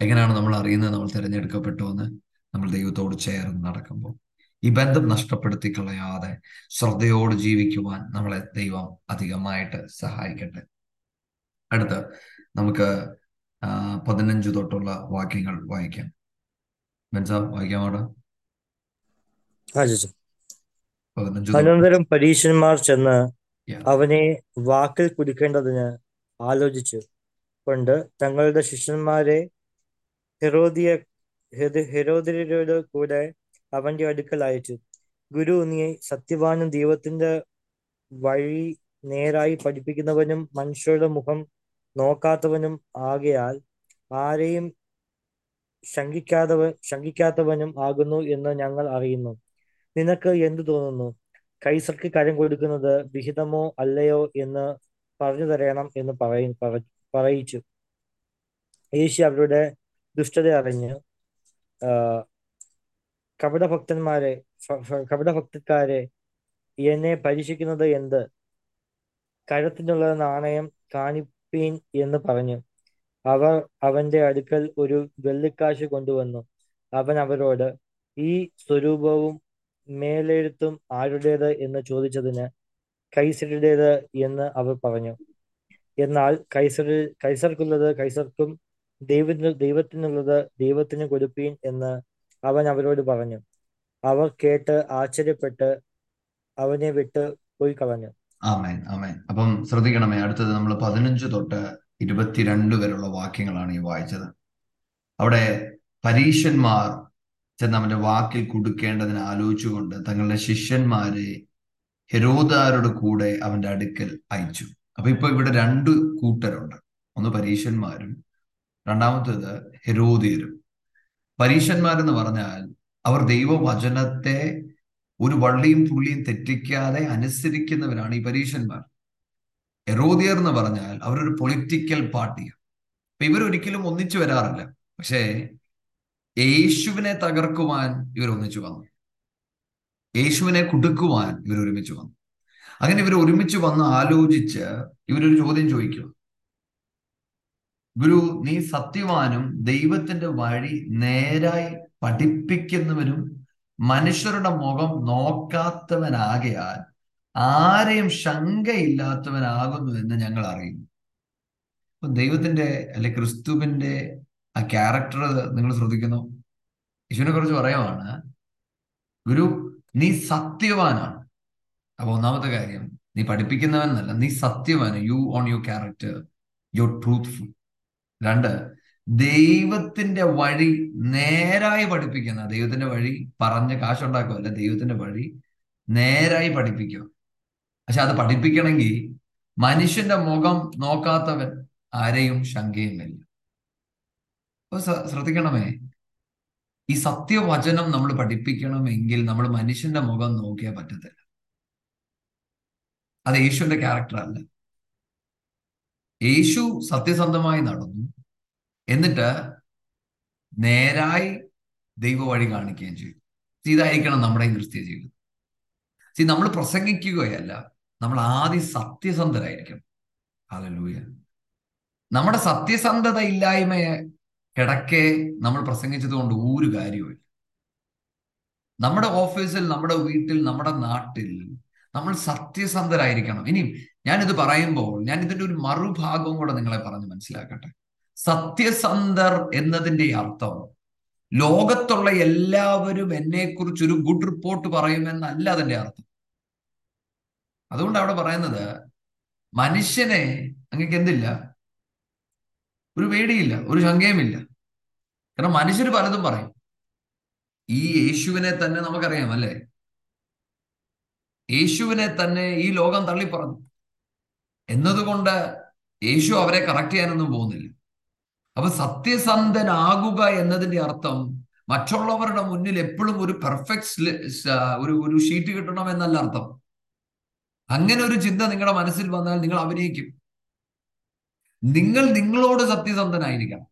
എങ്ങനെയാണ് നമ്മൾ അറിയുന്നത് നമ്മൾ തിരഞ്ഞെടുക്കപ്പെട്ടു എന്ന് നമ്മൾ ദൈവത്തോട് ചേർന്ന് നടക്കുമ്പോൾ? ഈ ബന്ധം നഷ്ടപ്പെടുത്തി കളയാതെ ശ്രദ്ധയോട് ജീവിക്കുവാൻ നമ്മളെ ദൈവം അധികമായിട്ട് സഹായിക്കട്ടെ. അടുത്ത് നമുക്ക് പതിനഞ്ച് തൊട്ടുള്ള വാക്യങ്ങൾ വായിക്കാം. ബെൻസാ വായിക്കാം അവിടെ? അനന്തരം പരീശന്മാർ ചെന്ന് അവനെ വാക്കിൽ കുടിക്കേണ്ടതിന് ആലോചിച്ചു. കൊണ്ട് തങ്ങളുടെ ശിഷ്യന്മാരെ ഹെറോദിയ ഹെരോദിയരോട് കൂടെ അവന്റെ അടുക്കൽ അയച്ചു ഗുരു നീ സത്യവാനും ദൈവത്തിന്റെ വഴി നേരായി പഠിപ്പിക്കുന്നവനും മനുഷ്യരുടെ മുഖം നോക്കാത്തവനും ആകയാൽ ആരെയും ശങ്കിക്കാത്തവ ശങ്കിക്കാത്തവനും ആകുന്നു എന്ന് ഞങ്ങൾ അറിയുന്നു. നിനക്ക് എന്തു തോന്നുന്നു? കൈസർക്ക് കരം കൊടുക്കുന്നത് വിഹിതമോ അല്ലയോ എന്ന് പറഞ്ഞു തരണം എന്ന് പറയും പറയിച്ചു. യേശു അവരുടെ ദുഷ്ടത അറിഞ്ഞ് കപടഭക്തന്മാരെ കപടഭക്തക്കാരെ എന്നെ പരീക്ഷിക്കുന്നത് എന്ത്? കഴുത്തിനുള്ള നാണയം കാണിപ്പീൻ എന്ന് പറഞ്ഞു. അവർ അവന്റെ അടുക്കൽ ഒരു വെള്ളിക്കാശ് കൊണ്ടുവന്നു. അവൻ അവരോട് ഈ സ്വരൂപവും മേലെഴുത്തും ആരുടേത് എന്ന് ചോദിച്ചതിന് കൈസരുടേത് എന്ന് അവർ പറഞ്ഞു. എന്നാൽ കൈസർ കൈസർക്കുള്ളത് കൈസർക്കും ദൈവത്തിന് ദൈവത്തിനുള്ളത് ദൈവത്തിന് കൊടുപ്പീൻ എന്ന് അവൻ അവരോട് പറഞ്ഞു അവർ കേട്ട് ആശ്ചര്യപ്പെട്ട് അവനെ വിട്ട് പോയി കളഞ്ഞു. ആമേൻ ആമേൻ. അപ്പം ശ്രദ്ധിക്കണമേ അടുത്തത് നമ്മൾ പതിനഞ്ച് തൊട്ട് ഇരുപത്തിരണ്ട് വരെയുള്ള വാക്യങ്ങളാണ് ഈ വായിച്ചത്. അവിടെ പരീശന്മാർ ചെന്ന് അവന്റെ വാക്കിൽ കൊടുക്കേണ്ടതിന് ആലോചിച്ചുകൊണ്ട് തങ്ങളുടെ ശിഷ്യന്മാരെ ഹെരോദാരുടെ കൂടെ അവന്റെ അടുക്കൽ അയച്ചു. അപ്പൊ ഇപ്പൊ ഇവിടെ രണ്ട് കൂട്ടരുണ്ട്. ഒന്ന് പരീശന്മാരും രണ്ടാമത്തേത് ഹെരോദിയരും. പരീശന്മാരെന്ന് പറഞ്ഞാൽ അവർ ദൈവവചനത്തെ ഒരു വള്ളിയും പുള്ളിയും തെറ്റിക്കാതെ അനുസരിക്കുന്നവരാണ് ഈ പരീശന്മാർ. എറോദിയർ എന്ന് പറഞ്ഞാൽ അവരൊരു പൊളിറ്റിക്കൽ പാർട്ടിയാണ്. അപ്പൊ ഇവരൊരിക്കലും ഒന്നിച്ചു വരാറില്ല. പക്ഷേ യേശുവിനെ തകർക്കുവാൻ ഇവർ ഒന്നിച്ചു വന്നു. യേശുവിനെ കുടുക്കുവാൻ ഇവർ ഒരുമിച്ച് വന്നു. അങ്ങനെ ഇവർ ഒരുമിച്ച് വന്ന് ആലോചിച്ച് ഇവരൊരു ചോദ്യം ചോദിക്കും ഗുരു നീ സത്യവാനും ദൈവത്തിന്റെ വഴി നേരായി പഠിപ്പിക്കുന്നവനും മനുഷ്യരുടെ മുഖം നോക്കാത്തവനാകയാൽ ആരെയും ശങ്കയില്ലാത്തവനാകുന്നു എന്ന് ഞങ്ങൾ അറിയുന്നു. അപ്പൊ ദൈവത്തിന്റെ അല്ലെ ക്രിസ്തുവിന്റെ ആ ക്യാരക്ടർ നിങ്ങൾ ശ്രദ്ധിക്കുന്നു. യേശുവിനെ കുറിച്ച് പറയുവാണ് ഗുരു നീ സത്യവാനാണ്. അപ്പൊ ഒന്നാമത്തെ കാര്യം നീ പഠിപ്പിക്കുന്നവൻ എന്നല്ല നീ സത്യവാന് you on your character you're truthful രണ്ട് ദൈവത്തിന്റെ വഴി നേരായി പഠിപ്പിക്കുന്ന ദൈവത്തിന്റെ വഴി പറഞ്ഞ് കാശുണ്ടാക്കുമല്ല ദൈവത്തിന്റെ വഴി നേരായി പഠിപ്പിക്കുക. പക്ഷെ അത് പഠിപ്പിക്കണമെങ്കിൽ മനുഷ്യന്റെ മുഖം നോക്കാത്തവൻ ആരെയും ശങ്കയില്ല അപ്പൊ ശ്രദ്ധിക്കണമേ ഈ സത്യവചനം നമ്മൾ പഠിപ്പിക്കണമെങ്കിൽ നമ്മൾ മനുഷ്യന്റെ മുഖം നോക്കിയാൽ പറ്റത്തില്ല. അത് യേശുവിന്റെ ക്യാരക്ടർ അല്ല. യേശു സത്യസന്ധമായി നടന്നു. എന്നിട്ട് നേരായി ദൈവ വഴി കാണിക്കുകയും ചെയ്തു. ഇതായിരിക്കണം നമ്മുടെ ക്രിസ്ത്യ ജീവിതം. സി നമ്മൾ പ്രസംഗിക്കുകയല്ല. നമ്മൾ ആദ്യം സത്യസന്ധരായിരിക്കണം. ഹല്ലേലൂയ നമ്മുടെ സത്യസന്ധത ഇല്ലായ്മയെ കിടക്കെ നമ്മൾ പ്രസംഗിച്ചത് കൊണ്ട് ഒരു കാര്യവുമില്ല നമ്മുടെ ഓഫീസിൽ നമ്മുടെ വീട്ടിൽ നമ്മുടെ നാട്ടിൽ നമ്മൾ സത്യസന്ധരായിരിക്കണം. ഇനിയും ഞാനിത് പറയുമ്പോൾ ഞാൻ ഇതിന്റെ ഒരു മറുഭാഗവും കൂടെ നിങ്ങളെ പറഞ്ഞ് മനസ്സിലാക്കട്ടെ. സത്യസന്ധർ എന്നതിന്റെ അർത്ഥം ലോകത്തുള്ള എല്ലാവരും എന്നെക്കുറിച്ച് ഒരു ഗുഡ് റിപ്പോർട്ട് പറയുമെന്നല്ല അതിന്റെ അർത്ഥം. അതുകൊണ്ട് അവിടെ പറയുന്നത് മനുഷ്യനെ അങ്ങക്ക് എന്തില്ല? ഒരു പേടിയില്ല ഒരു ശങ്കയുമില്ല. കാരണം മനുഷ്യർ പലതും പറയും. ഈ യേശുവിനെ തന്നെ നമുക്കറിയാം അല്ലേ? യേശുവിനെ തന്നെ ഈ ലോകം തള്ളിപ്പറഞ്ഞു. എന്നതുകൊണ്ട് യേശു അവരെ കറക്റ്റ് ചെയ്യാനൊന്നും പോകുന്നില്ല. അപ്പൊ സത്യസന്ധനാകുക എന്നതിന്റെ അർത്ഥം മറ്റുള്ളവരുടെ മുന്നിൽ എപ്പോഴും ഒരു പെർഫെക്റ്റ് ഒരു ഒരു ഷീറ്റ് കിട്ടണം എന്നല്ല അർത്ഥം. അങ്ങനെ ഒരു ചിന്ത നിങ്ങളുടെ മനസ്സിൽ വന്നാൽ നിങ്ങൾ അഭിനയിക്കും. നിങ്ങൾ നിങ്ങളോട് സത്യസന്ധനായിരിക്കണം.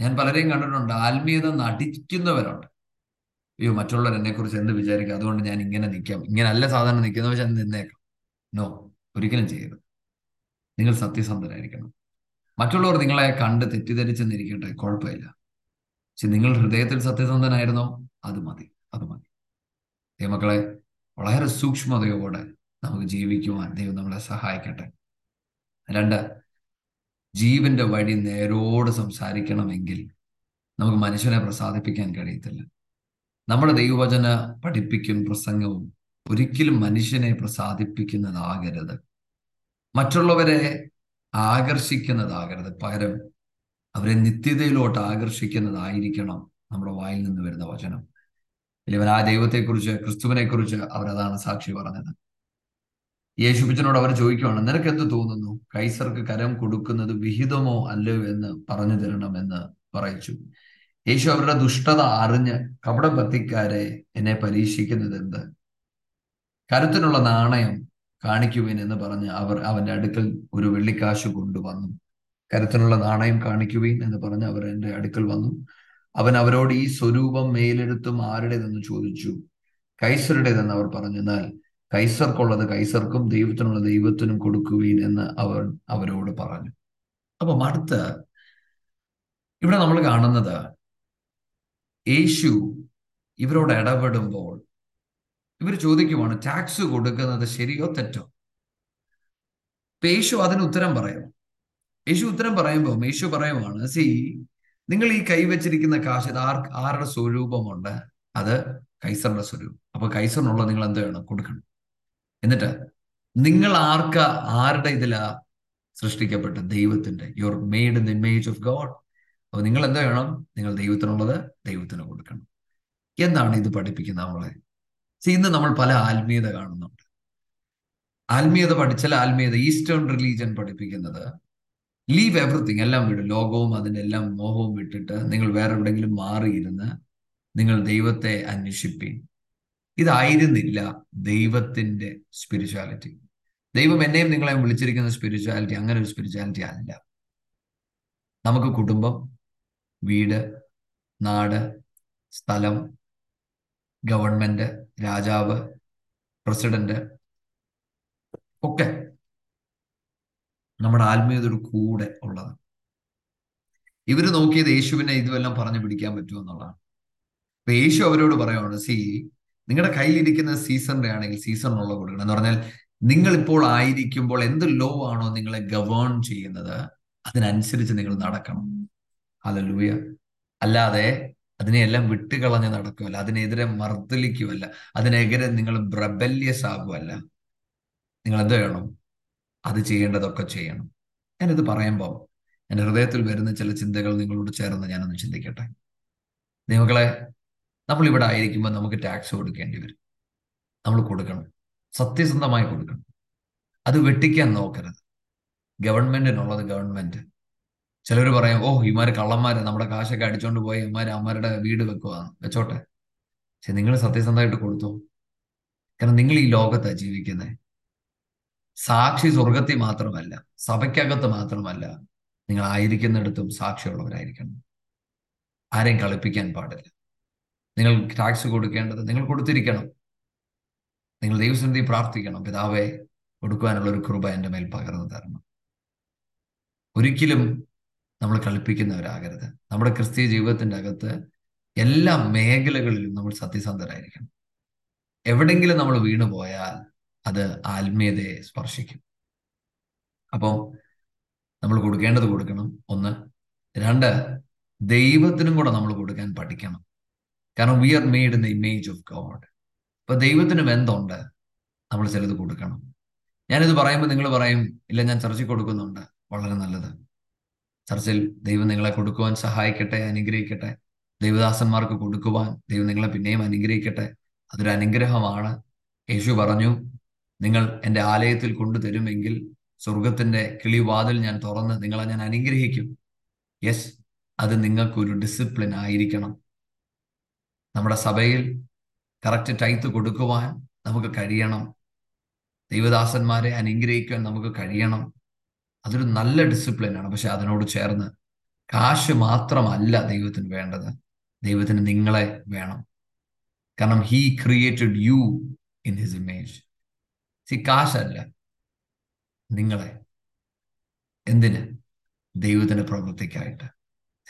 ഞാൻ പലരെയും കണ്ടിട്ടുണ്ട് ആത്മീയത നടിക്കുന്നവരുണ്ട്. അയ്യോ മറ്റുള്ളവർ എന്നെ കുറിച്ച് എന്ത് വിചാരിക്കും? അതുകൊണ്ട് ഞാൻ ഇങ്ങനെ നിൽക്കാം. ഇങ്ങനെ അല്ല സാധാരണ നിൽക്കുന്ന പക്ഷെ നിന്നേക്കാം. നോ ഒരിക്കലും ചെയ്യരുത്. നിങ്ങൾ സത്യസന്ധരായിരിക്കണം. മറ്റുള്ളവർ നിങ്ങളെ കണ്ട് തെറ്റിദ്ധരിച്ചെന്നിരിക്കട്ടെ കുഴപ്പമില്ല. പക്ഷെ നിങ്ങൾ ഹൃദയത്തിൽ സത്യസന്ധനായിരുന്നോ അത് മതി അത് മതി. ദൈവമക്കളെ വളരെ സൂക്ഷ്മതയോടെ നമുക്ക് ജീവിക്കുവാൻ ദൈവം നമ്മളെ സഹായിക്കട്ടെ. രണ്ട് ജീവന്റെ വഴി നേരോട് സംസാരിക്കണമെങ്കിൽ നമുക്ക് മനുഷ്യനെ പ്രസാദിപ്പിക്കാൻ കഴിയത്തില്ല. നമ്മുടെ ദൈവവചന പഠിപ്പിക്കും പ്രസംഗവും ഒരിക്കലും മനുഷ്യനെ പ്രസാദിപ്പിക്കുന്നതാകരുത്. മറ്റുള്ളവരെ ആകർഷിക്കുന്നതാകരുത്. പകരം അവരെ നിത്യതയിലോട്ട് ആകർഷിക്കുന്നതായിരിക്കണം നമ്മുടെ വായിൽ നിന്ന് വരുന്ന വചനം. ഇല്ലവൻ ആ ദൈവത്തെക്കുറിച്ച് ക്രിസ്തുവിനെക്കുറിച്ച് അവരതാണ് സാക്ഷി പറഞ്ഞത്. യേശുപ്പിച്ചനോട് അവർ ചോദിക്കുവാണ് നിനക്ക് എന്ത് തോന്നുന്നു? കൈസർക്ക് കരം കൊടുക്കുന്നത് വിഹിതമോ അല്ലയോ എന്ന് പറഞ്ഞു തരണമെന്ന് പറയിച്ചു. യേശു അവരുടെ ദുഷ്ടത അറിഞ്ഞ് കപടഭക്തിക്കാരെ എന്നെ പരീക്ഷിക്കുന്നത് എന്ത്? കരുത്തിനുള്ള നാണയം കാണിക്കുവിൻ എന്ന് പറഞ്ഞ് അവർ അവന്റെ അടുക്കൽ ഒരു വെള്ളിക്കാശ് കൊണ്ടുവന്നു. കരുത്തിനുള്ള നാണയം കാണിക്കുവിൻ എന്ന് പറഞ്ഞ് അവർ എന്റെ അടുക്കൽ വന്നു. അവൻ അവരോട് ഈ സ്വരൂപം മേലെടുത്തും ആരുടേതെന്ന് ചോദിച്ചു. കൈസറുടേതെന്ന് അവർ പറഞ്ഞു. എന്നാൽ കൈസർക്കുള്ളത് കൈസർക്കും ദൈവത്തിനുള്ള ദൈവത്തിനും കൊടുക്കുവീൻ എന്ന് അവർ അവരോട് പറഞ്ഞു. അപ്പം അടുത്ത് ഇവിടെ നമ്മൾ കാണുന്നത് യേശു ഇവരോട് ഇടപെടുമ്പോൾ ഇവർ ചോദിക്കുവാണ് ടാക്സ് കൊടുക്കുന്നത് ശരിയോ തെറ്റോ? പേശു അതിന് ഉത്തരം പറയും യേശു ഉത്തരം പറയുമ്പോൾ യേശു പറയുവാണ് സി നിങ്ങൾ ഈ കൈവച്ചിരിക്കുന്ന കാശ് ഇത് ആർ ആരുടെ സ്വരൂപമുണ്ട്? അത് കൈസറിന്റെ സ്വരൂപം. അപ്പൊ കൈസറിനുള്ള നിങ്ങൾ എന്ത് വേണം? കൊടുക്കണം. എന്നിട്ട് നിങ്ങൾ ആർക്ക ആരുടെ ഇതിലാ സൃഷ്ടിക്കപ്പെട്ട ദൈവത്തിന്റെ? You're made in the image of God അപ്പൊ നിങ്ങൾ എന്ത് വേണം? നിങ്ങൾ ദൈവത്തിനുള്ളത് ദൈവത്തിന് കൊടുക്കണം. എന്താണ് ഇത് പഠിപ്പിക്കുന്നത് നമ്മളെ? ഇന്ന് നമ്മൾ പല ആത്മീയത കാണുന്നുണ്ട്. ആത്മീയത പഠിച്ചാൽ ആത്മീയത ഈസ്റ്റേൺ റിലീജിയൻ പഠിപ്പിക്കുന്നത് ലീവ് എവറിത്തിങ് എല്ലാം വിടും ലോകവും അതിന്റെ എല്ലാം മോഹവും വിട്ടിട്ട് നിങ്ങൾ വേറെ എവിടെയെങ്കിലും മാറിയിരുന്ന് നിങ്ങൾ ദൈവത്തെ അന്വേഷിപ്പി ഇതായിരുന്നില്ല ദൈവത്തിന്റെ സ്പിരിച്വാലിറ്റി ദൈവം എന്നെയും നിങ്ങളെയും വിളിച്ചിരിക്കുന്ന സ്പിരിച്വാലിറ്റി അങ്ങനെ ഒരു സ്പിരിച്വാലിറ്റി അല്ല. നമുക്ക് കുടുംബം വീട് നാട് സ്ഥലം ഗവൺമെന്റ് രാജാവ് പ്രസിഡന്റ് ഒക്കെ നമ്മുടെ ആത്മീയതയുടെ കൂടെ ഉള്ളത്. ഇവർ നോക്കിയത് യേശുവിനെ ഇതുവെല്ലാം പറഞ്ഞു പിടിക്കാൻ പറ്റുമോ എന്നുള്ളതാണ്. അപ്പൊ യേശു അവരോട് പറയുവാണ് സി നിങ്ങളുടെ കയ്യിലിരിക്കുന്ന സീസണിന്റെ ആണെങ്കിൽ സീസണിനുള്ള കൊടുക്കണം. എന്ന് പറഞ്ഞാൽ നിങ്ങൾ ഇപ്പോൾ ആയിരിക്കുമ്പോൾ എന്ത് ലോ ആണോ നിങ്ങളെ ഗവേൺ ചെയ്യുന്നത് അതിനനുസരിച്ച് നിങ്ങൾ നടക്കണം. അല്ല ലൂയ അല്ലാതെ അതിനെയെല്ലാം വിട്ടുകളഞ്ഞ് നടക്കുമല്ല അതിനെതിരെ മർദ്ദലിക്കുമല്ല അതിനെതിരെ നിങ്ങൾ ബ്രബല്യസ് ആകുമല്ല നിങ്ങൾ എന്ത് ചെയ്യണം? അത് ചെയ്യേണ്ടതൊക്കെ ചെയ്യണം. ഞാനിത് പറയുമ്പോൾ എന്റെ ഹൃദയത്തിൽ വരുന്ന ചില ചിന്തകൾ നിങ്ങളോട് ചേർന്ന് ഞാനൊന്ന് ചിന്തിക്കട്ടെ. നിങ്ങളെ നമ്മൾ ഇവിടെ ആയിരിക്കുമ്പോൾ നമുക്ക് ടാക്സ് കൊടുക്കേണ്ടി വരും. നമ്മൾ കൊടുക്കണം. സത്യസന്ധമായി കൊടുക്കണം. അത് വെട്ടിക്കാൻ നോക്കരുത്. ഗവൺമെന്റിനുള്ളത് ഗവൺമെന്റ്. ചിലർ പറയും ഓ ഇമാര് കള്ളന്മാര്. നമ്മുടെ കാശൊക്കെ അടിച്ചോണ്ട് പോയി ഇമാര് അമ്മമാരുടെ വീട് വെക്കുവാന്ന് വെച്ചോട്ടെ. പക്ഷെ നിങ്ങൾ സത്യസന്ധമായിട്ട് കൊടുത്തു? കാരണം നിങ്ങൾ ഈ ലോകത്താണ് ജീവിക്കുന്നത് സാക്ഷി സ്വർഗത്തിൽ മാത്രമല്ല സഭയ്ക്കകത്ത് മാത്രമല്ല നിങ്ങൾ ആയിരിക്കുന്നിടത്തും സാക്ഷിയുള്ളവരായിരിക്കണം. ആരെയും കളിപ്പിക്കാൻ പാടില്ല. നിങ്ങൾ ടാക്സ് കൊടുക്കേണ്ടത് നിങ്ങൾ കൊടുത്തിരിക്കണം. നിങ്ങൾ ദൈവസന്ധി പ്രാർത്ഥിക്കണം. പിതാവെ കൊടുക്കുവാനുള്ള ഒരു കൃപ എന്റെ മേൽ പകർന്നു തരണം. ഒരിക്കലും നമ്മൾ കളിപ്പിക്കുന്നവരാകരുത്. നമ്മുടെ ക്രിസ്തീയ ജീവിതത്തിന്റെ അകത്ത് എല്ലാ മേഖലകളിലും നമ്മൾ സത്യസന്ധരായിരിക്കണം. എവിടെങ്കിലും നമ്മൾ വീണു പോയാൽ അത് ആത്മീയതയെ സ്പർശിക്കും. അപ്പോൾ നമ്മൾ കൊടുക്കേണ്ടത് കൊടുക്കണം. ഒന്ന്. രണ്ട്. ദൈവത്തിനും കൂടെ നമ്മൾ കൊടുക്കാൻ പഠിക്കണം. കാരണം we are made in the image of God അപ്പൊ ദൈവത്തിനും എന്തുണ്ട് നമ്മൾ ചിലത് കൊടുക്കണം. ഞാനിത് പറയുമ്പോൾ നിങ്ങൾ പറയും ഇല്ല ഞാൻ ചർച്ചയ്ക്ക് കൊടുക്കുന്നുണ്ട്. വളരെ നല്ലത്. ചർച്ചിൽ ദൈവം നിങ്ങളെ കൊടുക്കുവാൻ സഹായിക്കട്ടെ അനുഗ്രഹിക്കട്ടെ. ദൈവദാസന്മാർക്ക് കൊടുക്കുവാൻ ദൈവം നിങ്ങളെ പിന്നെയും അനുഗ്രഹിക്കട്ടെ. അതൊരു അനുഗ്രഹമാണ്. യേശു പറഞ്ഞു നിങ്ങൾ എന്റെ ആലയത്തിൽ കൊണ്ടുതരുമെങ്കിൽ സ്വർഗത്തിന്റെ കിളിവാതിൽ ഞാൻ തുറന്ന് നിങ്ങളെ ഞാൻ അനുഗ്രഹിക്കും. യെസ് അത് നിങ്ങൾക്കൊരു ഡിസിപ്ലിൻ ആയിരിക്കണം. നമ്മുടെ സഭയിൽ കറക്റ്റ് ടൈത്ത് കൊടുക്കുവാൻ നമുക്ക് കഴിയണം. ദൈവദാസന്മാരെ അനുഗ്രഹിക്കാൻ നമുക്ക് കഴിയണം. അതൊരു നല്ല ഡിസിപ്ലിനാണ് പക്ഷെ അതിനോട് ചേർന്ന് കാശ് മാത്രമല്ല ദൈവത്തിന് വേണ്ടത്. ദൈവത്തിന് നിങ്ങളെ വേണം. കാരണം he created you in his image see കാശല്ല നിങ്ങളെ. എന്തിന്? ദൈവത്തിന്റെ പ്രവൃത്തിക്കായിട്ട്.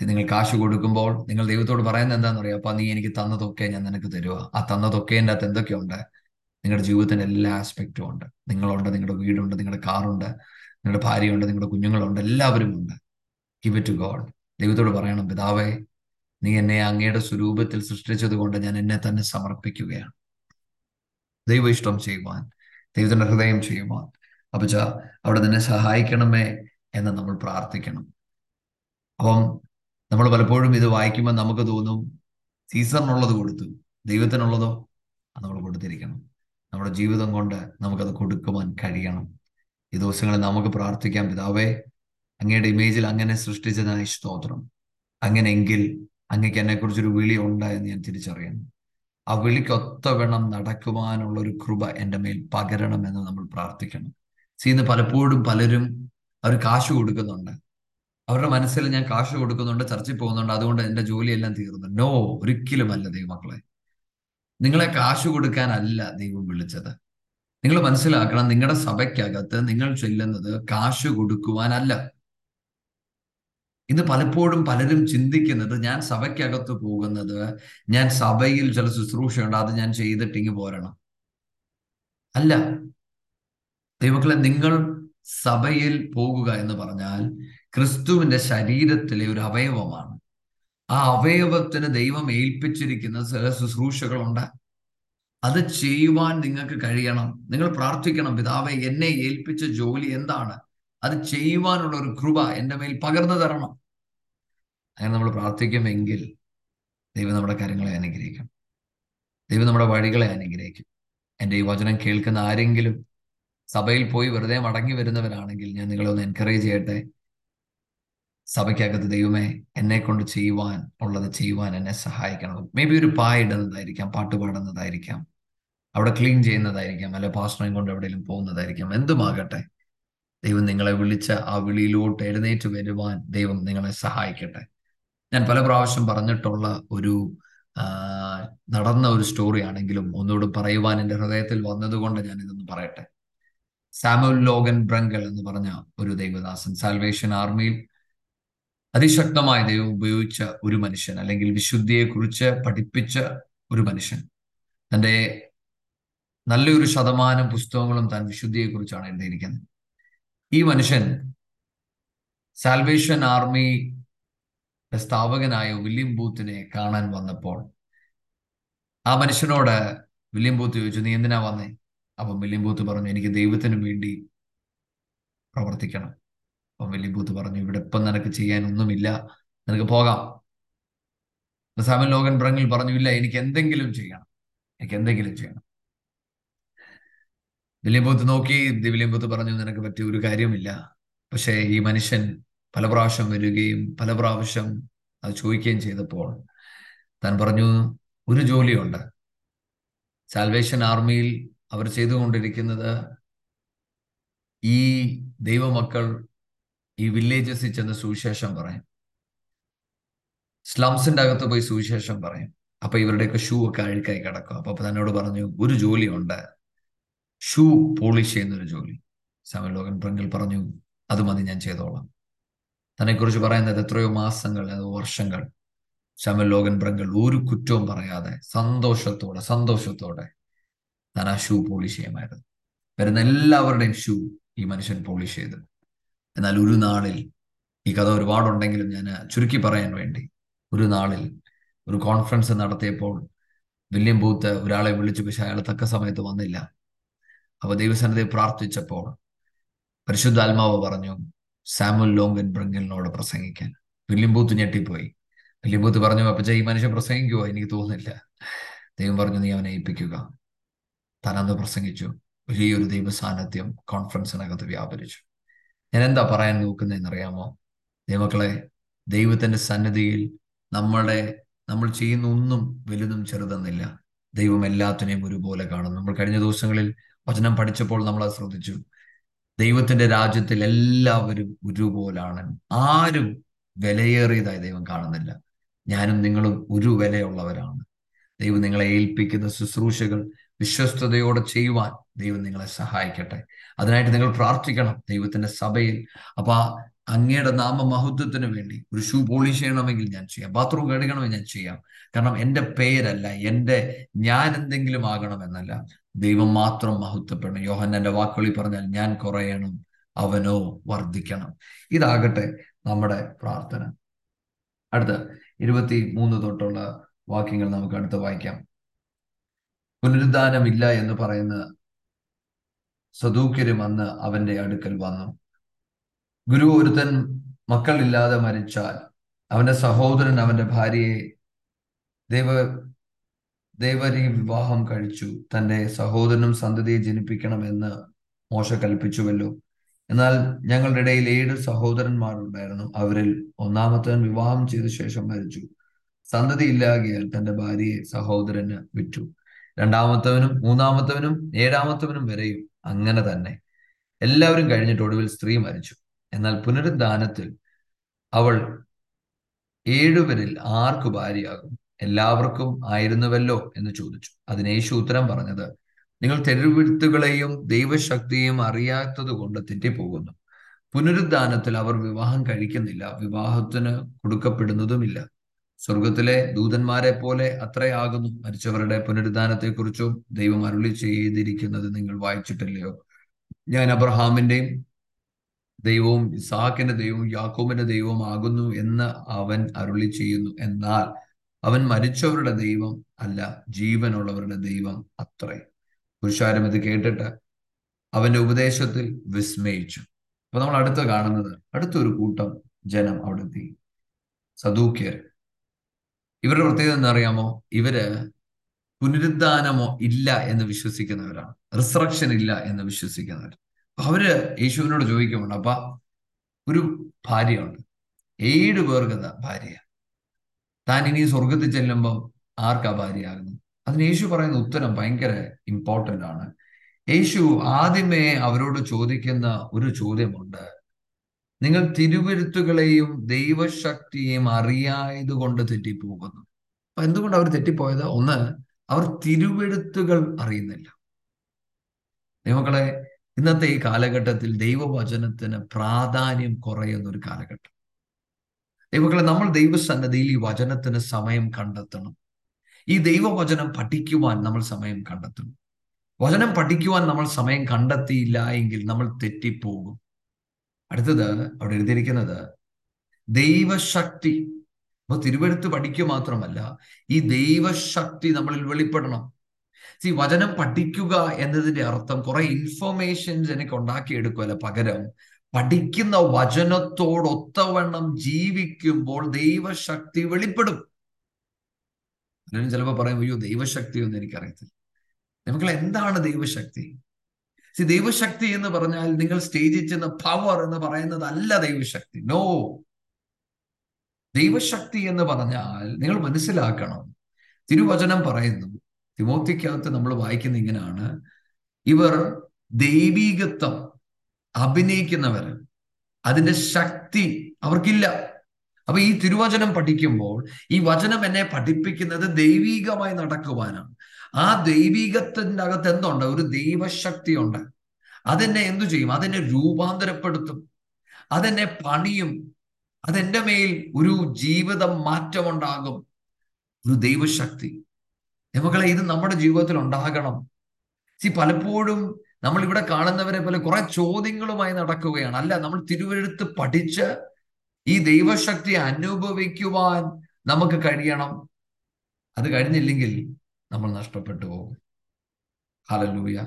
നിങ്ങൾ കാശ് കൊടുക്കുമ്പോൾ നിങ്ങൾ ദൈവത്തോട് പറയുന്നത് എന്താണെന്ന് അറിയാം അപ്പൊ നീ എനിക്ക് തന്നതൊക്കെ ഞാൻ നിനക്ക് തരുക ആ തന്നതൊക്കെ എന്റെ അകത്ത് എന്തൊക്കെയുണ്ട്? നിങ്ങളുടെ ജീവിതത്തിന്റെ എല്ലാ ആസ്പെക്റ്റും ഉണ്ട്. നിങ്ങളുണ്ട് നിങ്ങളുടെ വീടുണ്ട് നിങ്ങളുടെ കാറുണ്ട്. നിങ്ങളുടെ ഭാര്യയുണ്ട് നിങ്ങളുടെ കുഞ്ഞുങ്ങളുണ്ട് എല്ലാവരും ഉണ്ട് ഗിവ് ടു ഗോഡ് ദൈവത്തോട് പറയണം പിതാവേ നീ എന്നെ അങ്ങയുടെ സ്വരൂപത്തിൽ സൃഷ്ടിച്ചത് കൊണ്ട് ഞാൻ എന്നെ തന്നെ സമർപ്പിക്കുകയാണ്. ദൈവ ഇഷ്ടം ചെയ്യുവാൻ ദൈവത്തിന്റെ ഹൃദയം ചെയ്യുവാൻ. അപ്പച്ച അവിടെ നിന്നെ സഹായിക്കണമേ എന്ന് നമ്മൾ പ്രാർത്ഥിക്കണം. അപ്പം നമ്മൾ പലപ്പോഴും ഇത് വായിക്കുമ്പോൾ നമുക്ക് തോന്നും സീസറിനുള്ളത് കൊടുത്തു. ദൈവത്തിനുള്ളതോ? നമ്മൾ കൊടുത്തിരിക്കണം. നമ്മുടെ ജീവിതം കൊണ്ട് നമുക്കത് കൊടുക്കുവാൻ കഴിയണം. ഈ ദിവസങ്ങളിൽ നമുക്ക് പ്രാർത്ഥിക്കാം. പിതാവേ അങ്ങയുടെ ഇമേജിൽ അങ്ങനെ സൃഷ്ടിച്ചതായി സ്തോത്രം. അങ്ങനെയെങ്കിൽ അങ്ങക്ക് എന്നെക്കുറിച്ചൊരു വിളി ഉണ്ട് എന്ന് ഞാൻ തിരിച്ചറിയുന്നു. ആ വിളിക്കൊത്ത വേണം നടക്കുവാനുള്ള ഒരു കൃപ എന്റെ മേൽ പകരണമെന്ന് നമ്മൾ പ്രാർത്ഥിക്കണം. സീന്ന് പലപ്പോഴും പലരും അവർ കാശ് കൊടുക്കുന്നുണ്ട്. അവരുടെ മനസ്സിൽ ഞാൻ കാശ് കൊടുക്കുന്നുണ്ട് ചർച്ചയിൽ പോകുന്നുണ്ട് അതുകൊണ്ട് എന്റെ ജോലിയെല്ലാം തീർന്നു. നോ ഒരിക്കലുമല്ല ദൈവമക്കളെ. നിങ്ങളെ കാശ് കൊടുക്കാനല്ല ദൈവം വിളിച്ചത്. നിങ്ങൾ മനസ്സിലാക്കണം നിങ്ങളുടെ സഭയ്ക്കകത്ത് നിങ്ങൾ ചെല്ലുന്നത് കാശ് കൊടുക്കുവാനല്ല. ഇന്ന് പലപ്പോഴും പലരും ചിന്തിക്കുന്നത് ഞാൻ സഭയ്ക്കകത്ത് പോകുന്നത് ഞാൻ സഭയിൽ ചില ശുശ്രൂഷയുണ്ട് അത് ഞാൻ ചെയ്തിട്ട് ചെയ്തിട്ടിങ്ങ് പോരണം. അല്ല. ദൈവക്കളെ നിങ്ങൾ സഭയിൽ പോകുക എന്ന് പറഞ്ഞാൽ ക്രിസ്തുവിന്റെ ശരീരത്തിലെ ഒരു അവയവമാണ്. ആ അവയവത്തിന് ദൈവം ഏൽപ്പിച്ചിരിക്കുന്ന ചില ശുശ്രൂഷകളുണ്ട്. അത് ചെയ്യുവാൻ നിങ്ങൾക്ക് കഴിയണം. നിങ്ങൾ പ്രാർത്ഥിക്കണം പിതാവെ എന്നെ ഏൽപ്പിച്ച ജോലി എന്താണ്? അത് ചെയ്യുവാനുള്ള ഒരു കൃപ എന്റെ മേൽ പകർന്നു തരണം. അങ്ങനെ നമ്മൾ പ്രാർത്ഥിക്കുമെങ്കിൽ ദൈവം നമ്മുടെ കാര്യങ്ങളെ അനുഗ്രഹിക്കും. ദൈവം നമ്മുടെ വഴികളെ അനുഗ്രഹിക്കും. എന്റെ ഈ വചനം കേൾക്കുന്ന ആരെങ്കിലും സഭയിൽ പോയി വെറുതെ മടങ്ങി വരുന്നവരാണെങ്കിൽ ഞാൻ നിങ്ങളെ ഒന്ന് എൻകറേജ് ചെയ്യട്ടെ. സഭയ്ക്കകത്ത് ദൈവമേ എന്നെ കൊണ്ട് ചെയ്യുവാൻ ഉള്ളത് ചെയ്യുവാൻ എന്നെ സഹായിക്കണം. മേ ബി ഒരു പായിടുന്നതായിരിക്കാം പാട്ട് പാടുന്നതായിരിക്കാം. അവിടെ ക്ലീൻ ചെയ്യുന്നതായിരിക്കാം അല്ലെ പാസ്റ്ററേയും കൊണ്ട് എവിടെയെങ്കിലും പോകുന്നതായിരിക്കാം. എന്തുമാകട്ടെ ദൈവം നിങ്ങളെ വിളിച്ച ആ വിളിയിലോട്ട് എഴുന്നേറ്റ് വരുവാൻ ദൈവം നിങ്ങളെ സഹായിക്കട്ടെ. ഞാൻ പല പ്രാവശ്യം പറഞ്ഞിട്ടുള്ള ഒരു നടന്ന ഒരു സ്റ്റോറി ആണെങ്കിലും ഒന്നുകൂടെ പറയുവാൻ എന്റെ ഹൃദയത്തിൽ വന്നതുകൊണ്ട് ഞാൻ ഇതൊന്ന് പറയട്ടെ. സാമുൽ ലോഗൻ ബ്രങ്കൽ എന്ന് പറഞ്ഞ ഒരു ദൈവദാസൻ സാൽവേഷൻ ആർമിയിൽ അതിശക്തമായ ദൈവം ഉപയോഗിച്ച ഒരു മനുഷ്യൻ അല്ലെങ്കിൽ വിശുദ്ധിയെക്കുറിച്ച് പഠിപ്പിച്ച ഒരു മനുഷ്യൻ. തന്റെ നല്ലൊരു ശതമാനം പുസ്തകങ്ങളും താൻ വിശുദ്ധിയെക്കുറിച്ചാണ് എഴുതിയിരിക്കുന്നത്. ഈ മനുഷ്യൻ സാൽവേഷൻ ആർമി സ്ഥാപകനായ വില്യം ബൂത്തിനെ കാണാൻ വന്നപ്പോൾ ആ മനുഷ്യനോട് വില്യം ബൂത്ത് ചോദിച്ചു നീ എന്തിനാ വന്നേ? അപ്പം വില്യം ബൂത്ത് പറഞ്ഞു എനിക്ക് ദൈവത്തിന് വേണ്ടി പ്രവർത്തിക്കണം. അപ്പം വില്യം ബൂത്ത് പറഞ്ഞു ഇവിടെ ഇപ്പം നിനക്ക് ചെയ്യാനൊന്നുമില്ല നിനക്ക് പോകാം. സാമൻ ലോകൻ ബ്രങ്ങിൽ പറഞ്ഞു ഇല്ല എനിക്ക് എന്തെങ്കിലും ചെയ്യണം എനിക്ക് എന്തെങ്കിലും ചെയ്യണം. വില്യം ബൂത്ത് നോക്കി വില്യം ബൂത്ത് പറഞ്ഞു നിനക്ക് പറ്റിയ ഒരു കാര്യമില്ല. പക്ഷേ ഈ മനുഷ്യൻ പല പ്രാവശ്യം വരികയും പല പ്രാവശ്യം അത് ചോദിക്കുകയും ചെയ്തപ്പോൾ താൻ പറഞ്ഞു ഒരു ജോലിയുണ്ട്. സാൽവേഷൻ ആർമിയിൽ അവർ ചെയ്തുകൊണ്ടിരിക്കുന്നത് ഈ ദൈവമക്കൾ ഈ വില്ലേജസിൽ ചെന്ന് സുവിശേഷം പറയും. സ്ലംസിന്റെ അകത്ത് പോയി സുവിശേഷം പറയും. അപ്പൊ ഇവരുടെയൊക്കെ ഷൂ ഒക്കെ അഴുക്കായി കിടക്കും. അപ്പൊ തന്നോട് പറഞ്ഞു ഒരു ജോലിയുണ്ട്. ഷൂ പോളിഷ് ചെയ്യുന്ന ഒരു ജോലി. സാമൽ ലോകൻ പ്രിങ്കിൽ പറഞ്ഞു അത് മതി ഞാൻ ചെയ്തോളാം. തന്നെക്കുറിച്ച് പറയുന്നത് എത്രയോ മാസങ്ങൾ അതോ വർഷങ്ങൾ. ശമൽ ലോകൻ ബ്രങ്കൽ ഒരു കുറ്റവും പറയാതെ സന്തോഷത്തോടെ സന്തോഷത്തോടെ താൻ ആ ഷൂ പോളിഷ് ചെയ്യുമായിരുന്നു. വരുന്ന എല്ലാവരുടെയും ഷൂ ഈ മനുഷ്യൻ പോളിഷ് ചെയ്തു. എന്നാൽ ഒരു നാളിൽ ഈ കഥ ഒരുപാടുണ്ടെങ്കിലും ഞാൻ ചുരുക്കി പറയാൻ വേണ്ടി ഒരു നാളിൽ ഒരു കോൺഫറൻസ് നടത്തിയപ്പോൾ വില്യം ബൂത്ത് ഒരാളെ വിളിച്ചു പക്ഷെ അയാൾ തക്ക സമയത്ത് വന്നില്ല. അപ്പൊ ദൈവസന്നിധി പ്രാർത്ഥിച്ചപ്പോൾ പരിശുദ്ധാത്മാവ് പറഞ്ഞു സാമുൽ ലോങ്കൻ ബ്രിങ്കലിനോട് പ്രസംഗിക്കാൻ. വില്യംബൂത്ത് ഞെട്ടിപ്പോയി. വില്യംബൂത്ത് പറഞ്ഞു അപ്പച്ച ഈ മനുഷ്യൻ പ്രസംഗിക്കുവോ? എനിക്ക് തോന്നുന്നില്ല. ദൈവം പറഞ്ഞു നീ അവനെ ഏൽപ്പിക്കുക. തനന്ന് പ്രസംഗിച്ചു. വലിയൊരു ദൈവ സാന്നിധ്യം കോൺഫറൻസിനകത്ത് വ്യാപരിച്ചു. ഞാൻ എന്താ പറയാൻ നോക്കുന്നതെന്നറിയാമോ? ദൈവക്കളെ ദൈവത്തിന്റെ സന്നിധിയിൽ നമ്മളുടെ നമ്മൾ ചെയ്യുന്ന ഒന്നും വലുതും ചെറുതെന്നില്ല ദൈവം എല്ലാത്തിനെയും ഒരുപോലെ കാണും നമ്മൾ കഴിഞ്ഞ ദിവസങ്ങളിൽ വചനം പഠിച്ചപ്പോൾ നമ്മൾ അത് ശ്രദ്ധിച്ചു. ദൈവത്തിന്റെ രാജ്യത്തിൽ എല്ലാവരും ഒരുപോലാണ്. ആരും വിലയേറിയതായി ദൈവം കാണുന്നില്ല. ഞാനും നിങ്ങളും ഒരു വിലയുള്ളവരാണ്. ദൈവം നിങ്ങളെ ഏൽപ്പിക്കുന്ന ശുശ്രൂഷകൾ വിശ്വസ്തയോടെ ചെയ്യുവാൻ ദൈവം നിങ്ങളെ സഹായിക്കട്ടെ. അതിനായിട്ട് നിങ്ങൾ പ്രാർത്ഥിക്കണം ദൈവത്തിന്റെ സഭയിൽ. അപ്പൊ അങ്ങയുടെ നാമമഹത്വത്തിന് വേണ്ടി ഒരു ഷൂ പോളിഷ് ചെയ്യണമെങ്കിൽ ഞാൻ ചെയ്യാം. ബാത്റൂം കഴുകണമെങ്കിൽ ഞാൻ ചെയ്യാം. കാരണം എന്റെ പേരല്ല എന്റെ ഞാൻ എന്തെങ്കിലും ആകണമെന്നല്ല. ദൈവം മാത്രം മഹത്വപ്പെടണം യോഹന്നന്റെ വാക്കുകളിൽ പറഞ്ഞാൽ ഞാൻ കുറയണം അവനോ വർദ്ധിക്കണം. ഇതാകട്ടെ നമ്മുടെ പ്രാർത്ഥന. അടുത്ത ഇരുപത്തി മൂന്ന് തൊട്ടുള്ള വാക്യങ്ങൾ നമുക്ക് അടുത്ത് വായിക്കാം. പുനരുദ്ധാനമില്ല എന്ന് പറയുന്ന സദൂക്യരും അന്ന് അവന്റെ അടുക്കൽ വന്നു. ഗുരു ഒരുത്തൻ മക്കളില്ലാതെ മരിച്ചാൽ അവന്റെ സഹോദരൻ അവന്റെ ഭാര്യയെ ദൈവ ദേവരി വിവാഹം കഴിച്ചു. തന്റെ സഹോദരനും സന്തതിയെ ജനിപ്പിക്കണമെന്ന് മോശ കൽപ്പിച്ചുവല്ലോ. എന്നാൽ ഞങ്ങളുടെ ഇടയിൽ ഏഴ് സഹോദരന്മാരുണ്ടായിരുന്നു. അവരിൽ ഒന്നാമത്തവൻ വിവാഹം ചെയ്ത ശേഷം മരിച്ചു. സന്തതി ഇല്ലാകിയാൽ തന്റെ ഭാര്യയെ സഹോദരന് വിറ്റു. രണ്ടാമത്തവനും മൂന്നാമത്തവനും ഏഴാമത്തവനും വരെയും അങ്ങനെ തന്നെ. എല്ലാവരും കഴിഞ്ഞിട്ട് ഒടുവിൽ സ്ത്രീ മരിച്ചു. എന്നാൽ പുനരുദ്ധാനത്തിൽ അവൾ ഏഴുപേരിൽ ആർക്ക് ഭാര്യയാകും? എല്ലാവർക്കും ആയിരുന്നുവല്ലോ എന്ന് ചോദിച്ചു. അതിന് യേശു ഉത്തരം പറഞ്ഞത് നിങ്ങൾ തെരുവിഴുത്തുകളെയും ദൈവശക്തിയെയും അറിയാത്തത് കൊണ്ട് തെറ്റിപ്പോകുന്നു. പുനരുദ്ധാനത്തിൽ അവർ വിവാഹം കഴിക്കുന്നില്ല വിവാഹത്തിന് കൊടുക്കപ്പെടുന്നതുമില്ല. സ്വർഗത്തിലെ ദൂതന്മാരെ പോലെ അത്രയാകുന്നു. മരിച്ചവരുടെ പുനരുദ്ധാനത്തെക്കുറിച്ചും ദൈവം അരുളി ചെയ്തിരിക്കുന്നത് നിങ്ങൾ വായിച്ചിട്ടില്ലയോ? ഞാൻ അബ്രഹാമിന്റെയും ദൈവവും ഇസാഖിന്റെ ദൈവവും യാക്കോബിന്റെ ദൈവവും ആകുന്നു എന്ന് അവൻ അരുളി ചെയ്യുന്നു. എന്നാൽ അവൻ മരിച്ചവരുടെ ദൈവം അല്ല ജീവനുള്ളവരുടെ ദൈവം അത്രേ. പുരുഷാരം ഇത് കേട്ടിട്ട് അവന്റെ ഉപദേശത്തിൽ വിസ്മയിച്ചു. അപ്പൊ നമ്മൾ അടുത്ത് കാണുന്നത് അടുത്തൊരു കൂട്ടം ജനം അവിടെ എത്തി സദൂക്യർ. ഇവരുടെ പ്രത്യേകത എന്നറിയാമോ ഇവർ പുനരുദ്ധാനമോ ഇല്ല എന്ന് വിശ്വസിക്കുന്നവരാണ്. റിസറക്ഷൻ ഇല്ല എന്ന് വിശ്വസിക്കുന്നവർ അവർ യേശുവിനോട് ചോദിക്കുന്നുണ്ട് അപ്പ ഒരു ഭാര്യയുണ്ട്. ഏഴ് പേർക്ക് ഭാര്യ? താൻ ഇനി സ്വർഗത്തിൽ ചെല്ലുമ്പോൾ ആർക്കാ ഭാര്യയാകുന്നു? അതിന് യേശു പറയുന്ന ഉത്തരം ഭയങ്കര ഇമ്പോർട്ടന്റ് ആണ്. യേശു ആദ്യമേ അവരോട് ചോദിക്കുന്ന ഒരു ചോദ്യമുണ്ട്. നിങ്ങൾ തിരുവരുത്തുകളെയും ദൈവശക്തിയെയും അറിയായത് കൊണ്ട് തെറ്റിപ്പോകുന്നു. അപ്പൊ എന്തുകൊണ്ട് അവർ തെറ്റിപ്പോയത്? ഒന്ന് അവർ തിരുവെഴുത്തുകൾ അറിയുന്നില്ല. ദൈവങ്ങളെ ഇന്നത്തെ ഈ കാലഘട്ടത്തിൽ ദൈവവചനത്തിന് പ്രാധാന്യം കുറയുന്ന ഒരു കാലഘട്ടം. ദൈവങ്ങളെ നമ്മൾ ദൈവസന്നദ്ധിയിൽ ഈ വചനത്തിന് സമയം കണ്ടെത്തണം. ഈ ദൈവവചനം പഠിക്കുവാൻ നമ്മൾ സമയം കണ്ടെത്തണം. വചനം പഠിക്കുവാൻ നമ്മൾ സമയം കണ്ടെത്തിയില്ല എങ്കിൽ നമ്മൾ തെറ്റിപ്പോകും. അടുത്തത് അവിടെ എഴുതിയിരിക്കുന്നത് ദൈവശക്തി അപ്പൊ തിരുവെടുത്ത് പഠിക്കുക മാത്രമല്ല ഈ ദൈവശക്തി നമ്മളിൽ വെളിപ്പെടണം. ഈ വചനം പഠിക്കുക എന്നതിന്റെ അർത്ഥം കുറെ ഇൻഫോർമേഷൻസ് എനിക്ക് ഉണ്ടാക്കിയെടുക്കുമല്ല പകരം പഠിക്കുന്ന വചനത്തോടൊത്തവണ്ണം ജീവിക്കുമ്പോൾ ദൈവശക്തി വെളിപ്പെടും. അല്ലെങ്കിൽ ചിലപ്പോൾ പറയും അയ്യോ ദൈവശക്തി ഒന്നും എനിക്കറിയത്തില്ല. നമുക്ക് എന്താണ് ദൈവശക്തി? സി ദൈവശക്തി എന്ന് പറഞ്ഞാൽ നിങ്ങൾ സ്റ്റേജിൽ ചെന്ന പവർ എന്ന് പറയുന്നത് അല്ല ദൈവശക്തി. നോ ദൈവശക്തി എന്ന് പറഞ്ഞാൽ നിങ്ങൾ മനസ്സിലാക്കണം. തിരുവചനം പറയുന്നു തിമോത്തിക്കകത്ത് നമ്മൾ വായിക്കുന്ന ഇങ്ങനെയാണ് ഇവർ ദൈവീകത്വം അഭിനയിക്കുന്നവർ അതിന്റെ ശക്തി അവർക്കില്ല. അപ്പൊ ഈ തിരുവചനം പഠിക്കുമ്പോൾ ഈ വചനം എന്നെ പഠിപ്പിക്കുന്നത് ദൈവീകമായി നടക്കുവാനാണ്. ആ ദൈവീകത്തിന്റെ അകത്ത് എന്തുണ്ട്? ഒരു ദൈവശക്തി ഉണ്ട് അതെന്നെ എന്തു ചെയ്യും? അതെന്നെ രൂപാന്തരപ്പെടുത്തും. അതെന്നെ പണിയും. അതെന്റെ മേൽ ഒരു ജീവിതം മാറ്റമുണ്ടാകും. ഒരു ദൈവശക്തി. മക്കളെ ഇത് നമ്മുടെ ജീവിതത്തിൽ ഉണ്ടാകണം. സി പലപ്പോഴും നമ്മൾ ഇവിടെ കാണുന്നവരെ പോലെ കുറെ ചോദ്യങ്ങളുമായി നടക്കുകയാണ്. അല്ല നമ്മൾ തിരുവെഴുത്ത് പഠിച്ച് ഈ ദൈവശക്തി അനുഭവിക്കുവാൻ നമുക്ക് കഴിയണം. അത് കഴിഞ്ഞില്ലെങ്കിൽ നമ്മൾ നഷ്ടപ്പെട്ടു പോകും. ഹലലൂയ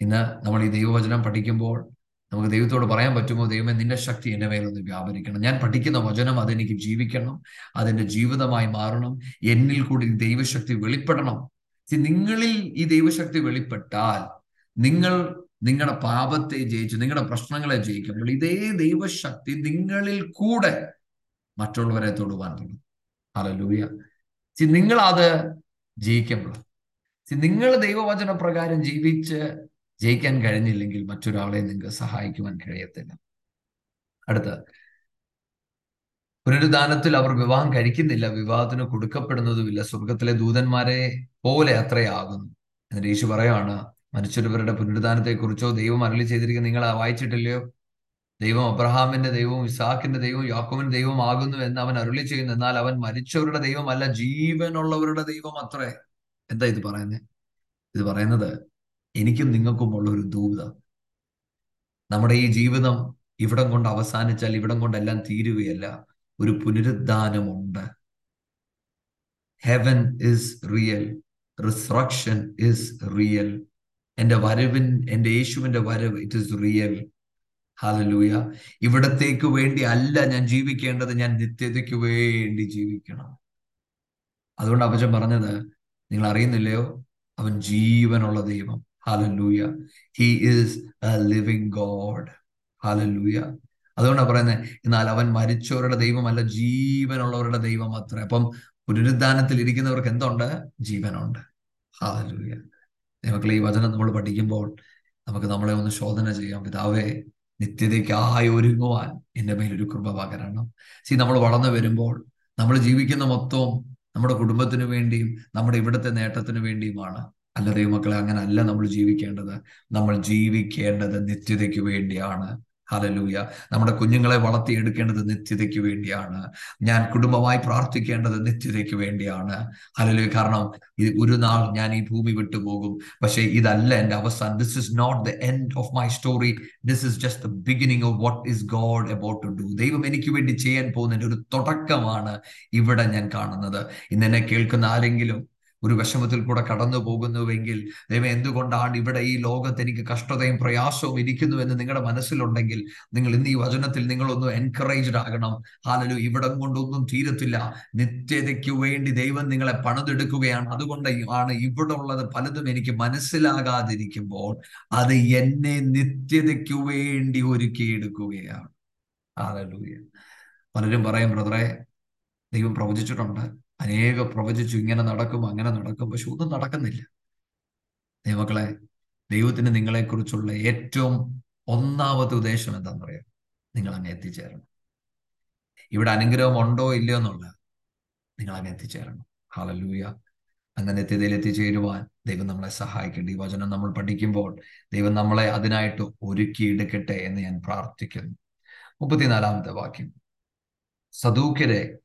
ഇന്ന് നമ്മൾ ഈ ദൈവവചനം പഠിക്കുമ്പോൾ നമുക്ക് ദൈവത്തോട് പറയാൻ പറ്റുമോ ദൈവമേ നിന്റെ ശക്തി എന്റെ മേലൊന്ന് വ്യാപരിക്കണം. ഞാൻ പഠിക്കുന്ന വചനം അതെനിക്ക് ജീവിക്കണം അതെന്റെ ജീവിതമായി മാറണം എന്നിൽ കൂടി ദൈവശക്തി വെളിപ്പെടണം. നിങ്ങളിൽ ഈ ദൈവശക്തി വെളിപ്പെട്ടാൽ നിങ്ങൾ നിങ്ങളുടെ പാപത്തെ ജയിച്ചു നിങ്ങളുടെ പ്രശ്നങ്ങളെ ജയിക്കുമ്പോൾ ഇതേ ദൈവശക്തി നിങ്ങളിൽ കൂടെ മറ്റുള്ളവരെ തൊടുവാൻ തുടങ്ങും. See, നിങ്ങൾ അത് ജയിക്കുമ്പോൾ നിങ്ങൾ ദൈവവചന പ്രകാരം ജീവിച്ച് ജയിക്കാൻ കഴിഞ്ഞില്ലെങ്കിൽ മറ്റൊരാളെ നിങ്ങൾക്ക് സഹായിക്കുവാൻ കഴിയത്തില്ല. അടുത്ത പുനരുദ്ധാനത്തിൽ അവർ വിവാഹം കഴിക്കുന്നില്ല വിവാഹത്തിന് കൊടുക്കപ്പെടുന്നതുമില്ല സ്വർഗത്തിലെ ദൂതന്മാരെ പോലെ അത്രയാകുന്നു. എന്നിട്ട് യേശു പറയാണ് മനുഷ്യരവരുടെ പുനരുദ്ധാനത്തെ കുറിച്ചോ ദൈവം അരളി ചെയ്തിരിക്കുന്ന നിങ്ങൾ വായിച്ചിട്ടില്ലയോ? ദൈവം അബ്രഹാമിന്റെ ദൈവവും ഇസാഖിന്റെ ദൈവവും യാക്കോവിന്റെ ദൈവം ആകുന്നു എന്ന് അവൻ അരുളി ചെയ്യുന്നു. എന്നാൽ അവൻ മരിച്ചവരുടെ ദൈവമല്ല ജീവനുള്ളവരുടെ ദൈവം അത്രേ. എന്താ ഇത് പറയുന്നത് ഇത് പറയുന്നത് എനിക്കും നിങ്ങൾക്കും ഉള്ള ഒരു ദൂത. നമ്മുടെ ഈ ജീവിതം ഇവിടം കൊണ്ട് അവസാനിച്ചാൽ ഇവിടം കൊണ്ടെല്ലാം തീരുകയല്ല. ഒരു പുനരുദ്ധാനമുണ്ട്. Heaven is real resurrection is real എന്റെ വരവിൻ എന്റെ യേശുവിന്റെ വരവ് ഇറ്റ് ഇസ് റിയൽ ഹാലലൂയ ഇവിടത്തേക്ക് വേണ്ടി അല്ല ഞാൻ ജീവിക്കേണ്ടത് ഞാൻ നിത്യതയ്ക്ക് വേണ്ടി ജീവിക്കണം. അതുകൊണ്ട് അവജൻ പറഞ്ഞത് നിങ്ങൾ അറിയുന്നില്ലയോ? അവൻ ജീവനുള്ള ദൈവം. Hallelujah he is a living God hallelujah അതുകൊണ്ടാണ് പറയുന്നത് എന്നാൽ അവൻ മരിച്ചവരുടെ ദൈവമല്ല ജീവനുള്ളവരുടെ ദൈവം അത്ര അപ്പം പുനരുദ്ധാനത്തിൽ ഇരിക്കുന്നവർക്ക് എന്തുണ്ട്? ജീവനുണ്ട്. ഹാലലൂയ ദൈവക്കളെ ഈ വചനം നമ്മൾ പഠിക്കുമ്പോൾ നമുക്ക് നമ്മളെ ഒന്ന് ശോധന ചെയ്യാം. പിതാവേ നിത്യതയ്ക്കായി ഒരുങ്ങുവാൻ എന്റെ മേലൊരു കൃപ പകരണം. സി നമ്മൾ വളർന്നു വരുമ്പോൾ നമ്മൾ ജീവിക്കുന്ന മൊത്തവും നമ്മുടെ കുടുംബത്തിന് വേണ്ടിയും നമ്മുടെ ഇവിടുത്തെ നേട്ടത്തിന് വേണ്ടിയുമാണ്. അല്ല ദൈവമക്കളെ അങ്ങനെ അല്ല നമ്മൾ ജീവിക്കേണ്ടത്. നമ്മൾ ജീവിക്കേണ്ടത് നിത്യതയ്ക്ക് വേണ്ടിയാണ്. ഹലലൂയ നമ്മുടെ കുഞ്ഞുങ്ങളെ വളർത്തിയെടുക്കേണ്ടത് നിത്യതയ്ക്ക് വേണ്ടിയാണ്. ഞാൻ കുടുംബമായി പ്രാർത്ഥിക്കേണ്ടത് നിത്യതയ്ക്ക് വേണ്ടിയാണ്. ഹലലൂയ കാരണം ഇത് ഒരു നാൾ ഞാൻ ഈ ഭൂമി വിട്ടുപോകും പക്ഷേ ഇതല്ല എന്റെ അവസാനം. This is not the end of my story this is just the beginning of what is God about to do ദൈവം എനിക്ക് വേണ്ടി ചെയ്യാൻ പോകുന്നതിന്റെ ഒരു തുടക്കമാണ് ഇവിടെ ഞാൻ കാണുന്നത്. ഇന്ന് എന്നെ കേൾക്കുന്ന ആരെങ്കിലും ഒരു വിഷമത്തിൽ കൂടെ കടന്നു പോകുന്നുവെങ്കിൽ ദൈവം എന്തുകൊണ്ടാണ് ഇവിടെ ഈ ലോകത്ത് എനിക്ക് കഷ്ടതയും പ്രയാസവും ഇരിക്കുന്നു എന്ന് നിങ്ങളുടെ മനസ്സിലുണ്ടെങ്കിൽ നിങ്ങൾ ഇന്ന് ഈ വചനത്തിൽ നിങ്ങളൊന്ന് എൻകറേജ്ഡ് ആകണം. ഹാലലു ഇവിടം കൊണ്ടൊന്നും തീരത്തില്ല. നിത്യതയ്ക്ക് വേണ്ടി ദൈവം നിങ്ങളെ പണിതെടുക്കുകയാണ്. അതുകൊണ്ട് ആണ് ഇവിടെ ഉള്ളത് പലതും എനിക്ക് മനസ്സിലാകാതിരിക്കുമ്പോൾ അത് എന്നെ നിത്യതയ്ക്ക് വേണ്ടി ഒരുക്കിയെടുക്കുകയാണ് ഹാലലൂയ പലരും പറയും ബ്രദറെ ദൈവം പ്രവചിച്ചിട്ടുണ്ട്. അനേക പ്രവചിച്ചു ഇങ്ങനെ നടക്കും അങ്ങനെ നടക്കും. പക്ഷെ ഒന്നും നടക്കുന്നില്ല. ദൈവക്കളെ ദൈവത്തിന് നിങ്ങളെക്കുറിച്ചുള്ള ഏറ്റവും ഒന്നാമത്തെ ഉദ്ദേശം എന്താണെന്ന് പറയാം നിങ്ങൾ അങ്ങ് എത്തിച്ചേരണം. ഇവിടെ അനുഗ്രഹം ഉണ്ടോ ഇല്ലയോ എന്നുള്ള നിങ്ങൾ അങ്ങ് എത്തിച്ചേരണം. ഹാലലൂയ അങ്ങനെ എത്തിയതിൽ എത്തിച്ചേരുവാൻ ദൈവം നമ്മളെ സഹായിക്കട്ടെ ഈ വചനം നമ്മൾ പഠിക്കുമ്പോൾ ദൈവം നമ്മളെ അതിനായിട്ട് ഒരുക്കിയെടുക്കട്ടെ എന്ന് ഞാൻ പ്രാർത്ഥിക്കുന്നു. മുപ്പത്തിനാലാമത്തെ വാക്യം. സദൂക്കരെ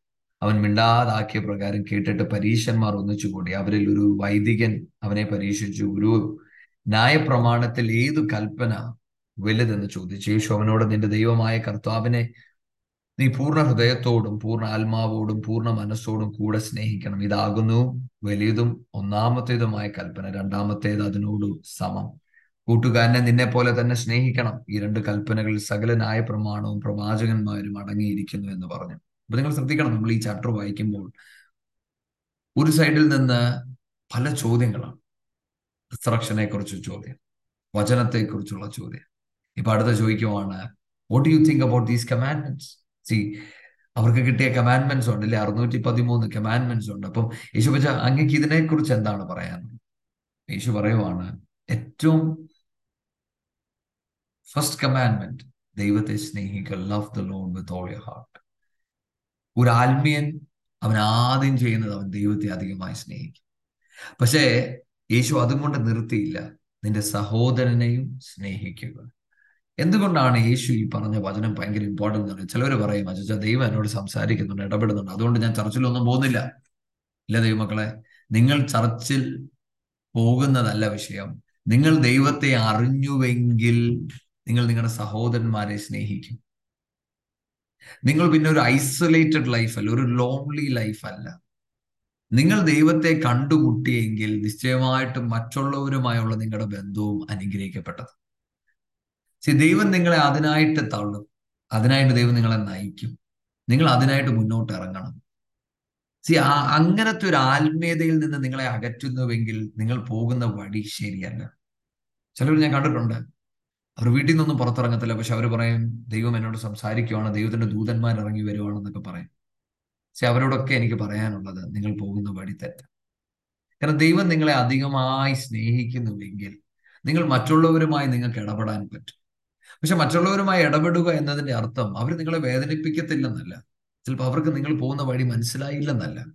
അവൻ മിണ്ടാതാക്കിയ പ്രകാരം കേട്ടിട്ട് പരീശന്മാർ ഒന്നിച്ചുകൂടി അവരിൽ ഒരു വൈദികൻ അവനെ പരീക്ഷിച്ചു. ഒരു ന്യായപ്രമാണത്തിൽ ഏതു കൽപ്പന വലുതെന്ന് ചോദിച്ചു. യേശു അവനോട് നിന്റെ ദൈവമായ കർത്താവിനെ നീ പൂർണ ഹൃദയത്തോടും പൂർണ ആത്മാവോടും പൂർണ മനസ്സോടും കൂടെ സ്നേഹിക്കണം. ഇതാകുന്നു വലിയതും ഒന്നാമത്തേതുമായ കൽപ്പന. രണ്ടാമത്തേത് അതിനോട് സമം. കൂട്ടുകാരനെ നിന്നെ പോലെ തന്നെ സ്നേഹിക്കണം. ഈ രണ്ട് കൽപ്പനകളിൽ സകല ന്യായപ്രമാണവും പ്രവാചകന്മാരും അടങ്ങിയിരിക്കുന്നു എന്ന് പറഞ്ഞു. അപ്പൊ നിങ്ങൾ ശ്രദ്ധിക്കണം നമ്മൾ ഈ ചാപ്റ്റർ വായിക്കുമ്പോൾ. ഒരു സൈഡിൽ നിന്ന് പല ചോദ്യങ്ങളാണ്. റിസറക്ഷനെ കുറിച്ച് ചോദ്യം വചനത്തെക്കുറിച്ചുള്ള ചോദ്യം. ഇപ്പൊ അടുത്ത ചോദിക്കുവാണ് what you think about these commandments see അവർക്ക് കിട്ടിയ കമാൻഡ്മെന്റ്സ് ഉണ്ട് അല്ലെ അറുന്നൂറ്റി പതിമൂന്ന് കമാൻഡ്മെന്റ്സ് ഉണ്ട്. അപ്പം യേശു പച്ച അങ്ങക്ക് ഇതിനെ കുറിച്ച് എന്താണ് പറയാൻ? യേശു പറയുവാണ് ഏറ്റവും ഫസ്റ്റ് കമാൻഡ്മെന്റ് ദൈവത്തെ സ്നേഹിക്കുക love the Lord with all your heart ഒരു ആത്മീയൻ അവൻ ആദ്യം ചെയ്യുന്നത് അവൻ ദൈവത്തെ അധികമായി സ്നേഹിക്കും. പക്ഷേ യേശു അതുകൊണ്ട് നിർത്തിയില്ല. നിന്റെ സഹോദരനെയും സ്നേഹിക്കുക. എന്തുകൊണ്ടാണ് യേശു ഈ പറഞ്ഞ വചനം ഭയങ്കര ഇമ്പോർട്ടന്റ് എന്ന് ചിലവർ പറയും അച്ഛാ ദൈവം എന്നോട് സംസാരിക്കുന്നുണ്ട് ഇടപെടുന്നുണ്ട്. അതുകൊണ്ട് ഞാൻ ചർച്ചിലൊന്നും പോകുന്നില്ല. ഇല്ല ദൈവമക്കളെ നിങ്ങൾ ചർച്ചിൽ പോകുന്നതല്ല വിഷയം. നിങ്ങൾ ദൈവത്തെ അറിഞ്ഞുവെങ്കിൽ നിങ്ങൾ നിങ്ങളുടെ സഹോദരന്മാരെ സ്നേഹിക്കും. നിങ്ങൾ പിന്നെ ഒരു ഐസൊലേറ്റഡ് ലൈഫ് അല്ല ഒരു ലോൺലി ലൈഫ് അല്ല. നിങ്ങൾ ദൈവത്തെ കണ്ടുമുട്ടിയെങ്കിൽ നിശ്ചയമായിട്ടും മറ്റുള്ളവരുമായുള്ള നിങ്ങളുടെ ബന്ധവും അനുഗ്രഹിക്കപ്പെട്ടത്. സി ദൈവം നിങ്ങളെ അതിനായിട്ട് തള്ളും. അതിനായിട്ട് ദൈവം നിങ്ങളെ നയിക്കും. നിങ്ങൾ അതിനായിട്ട് മുന്നോട്ട് ഇറങ്ങണം. സി അങ്ങനത്തെ ഒരു ആത്മീയതയിൽ നിന്ന് നിങ്ങളെ അകറ്റുന്നുവെങ്കിൽ നിങ്ങൾ പോകുന്ന വഴി ശരിയല്ല. ചിലർ ഞാൻ കണ്ടിട്ടുണ്ട് അവർ വീട്ടിൽ നിന്നൊന്നും പുറത്തിറങ്ങത്തില്ല. പക്ഷെ അവർ പറയും ദൈവം എന്നോട് സംസാരിക്കുവാണ്. ദൈവത്തിന്റെ ദൂതന്മാർ ഇറങ്ങി വരുവാണെന്നൊക്കെ പറയും. പക്ഷെ അവരോടൊക്കെ എനിക്ക് പറയാനുള്ളത് നിങ്ങൾ പോകുന്ന വഴി തെറ്റ. കാരണം ദൈവം നിങ്ങളെ അധികമായി സ്നേഹിക്കുന്നുവെങ്കിൽ നിങ്ങൾ മറ്റുള്ളവരുമായി നിങ്ങൾക്ക് ഇടപെടാൻ പറ്റും. പക്ഷെ മറ്റുള്ളവരുമായി ഇടപെടുക എന്നതിന്റെ അർത്ഥം അവർ നിങ്ങളെ വേദനിപ്പിക്കത്തില്ലെന്നല്ല. ചിലപ്പോൾ അവർക്ക് നിങ്ങൾ പോകുന്ന വഴി മനസ്സിലായില്ലെന്നല്ല.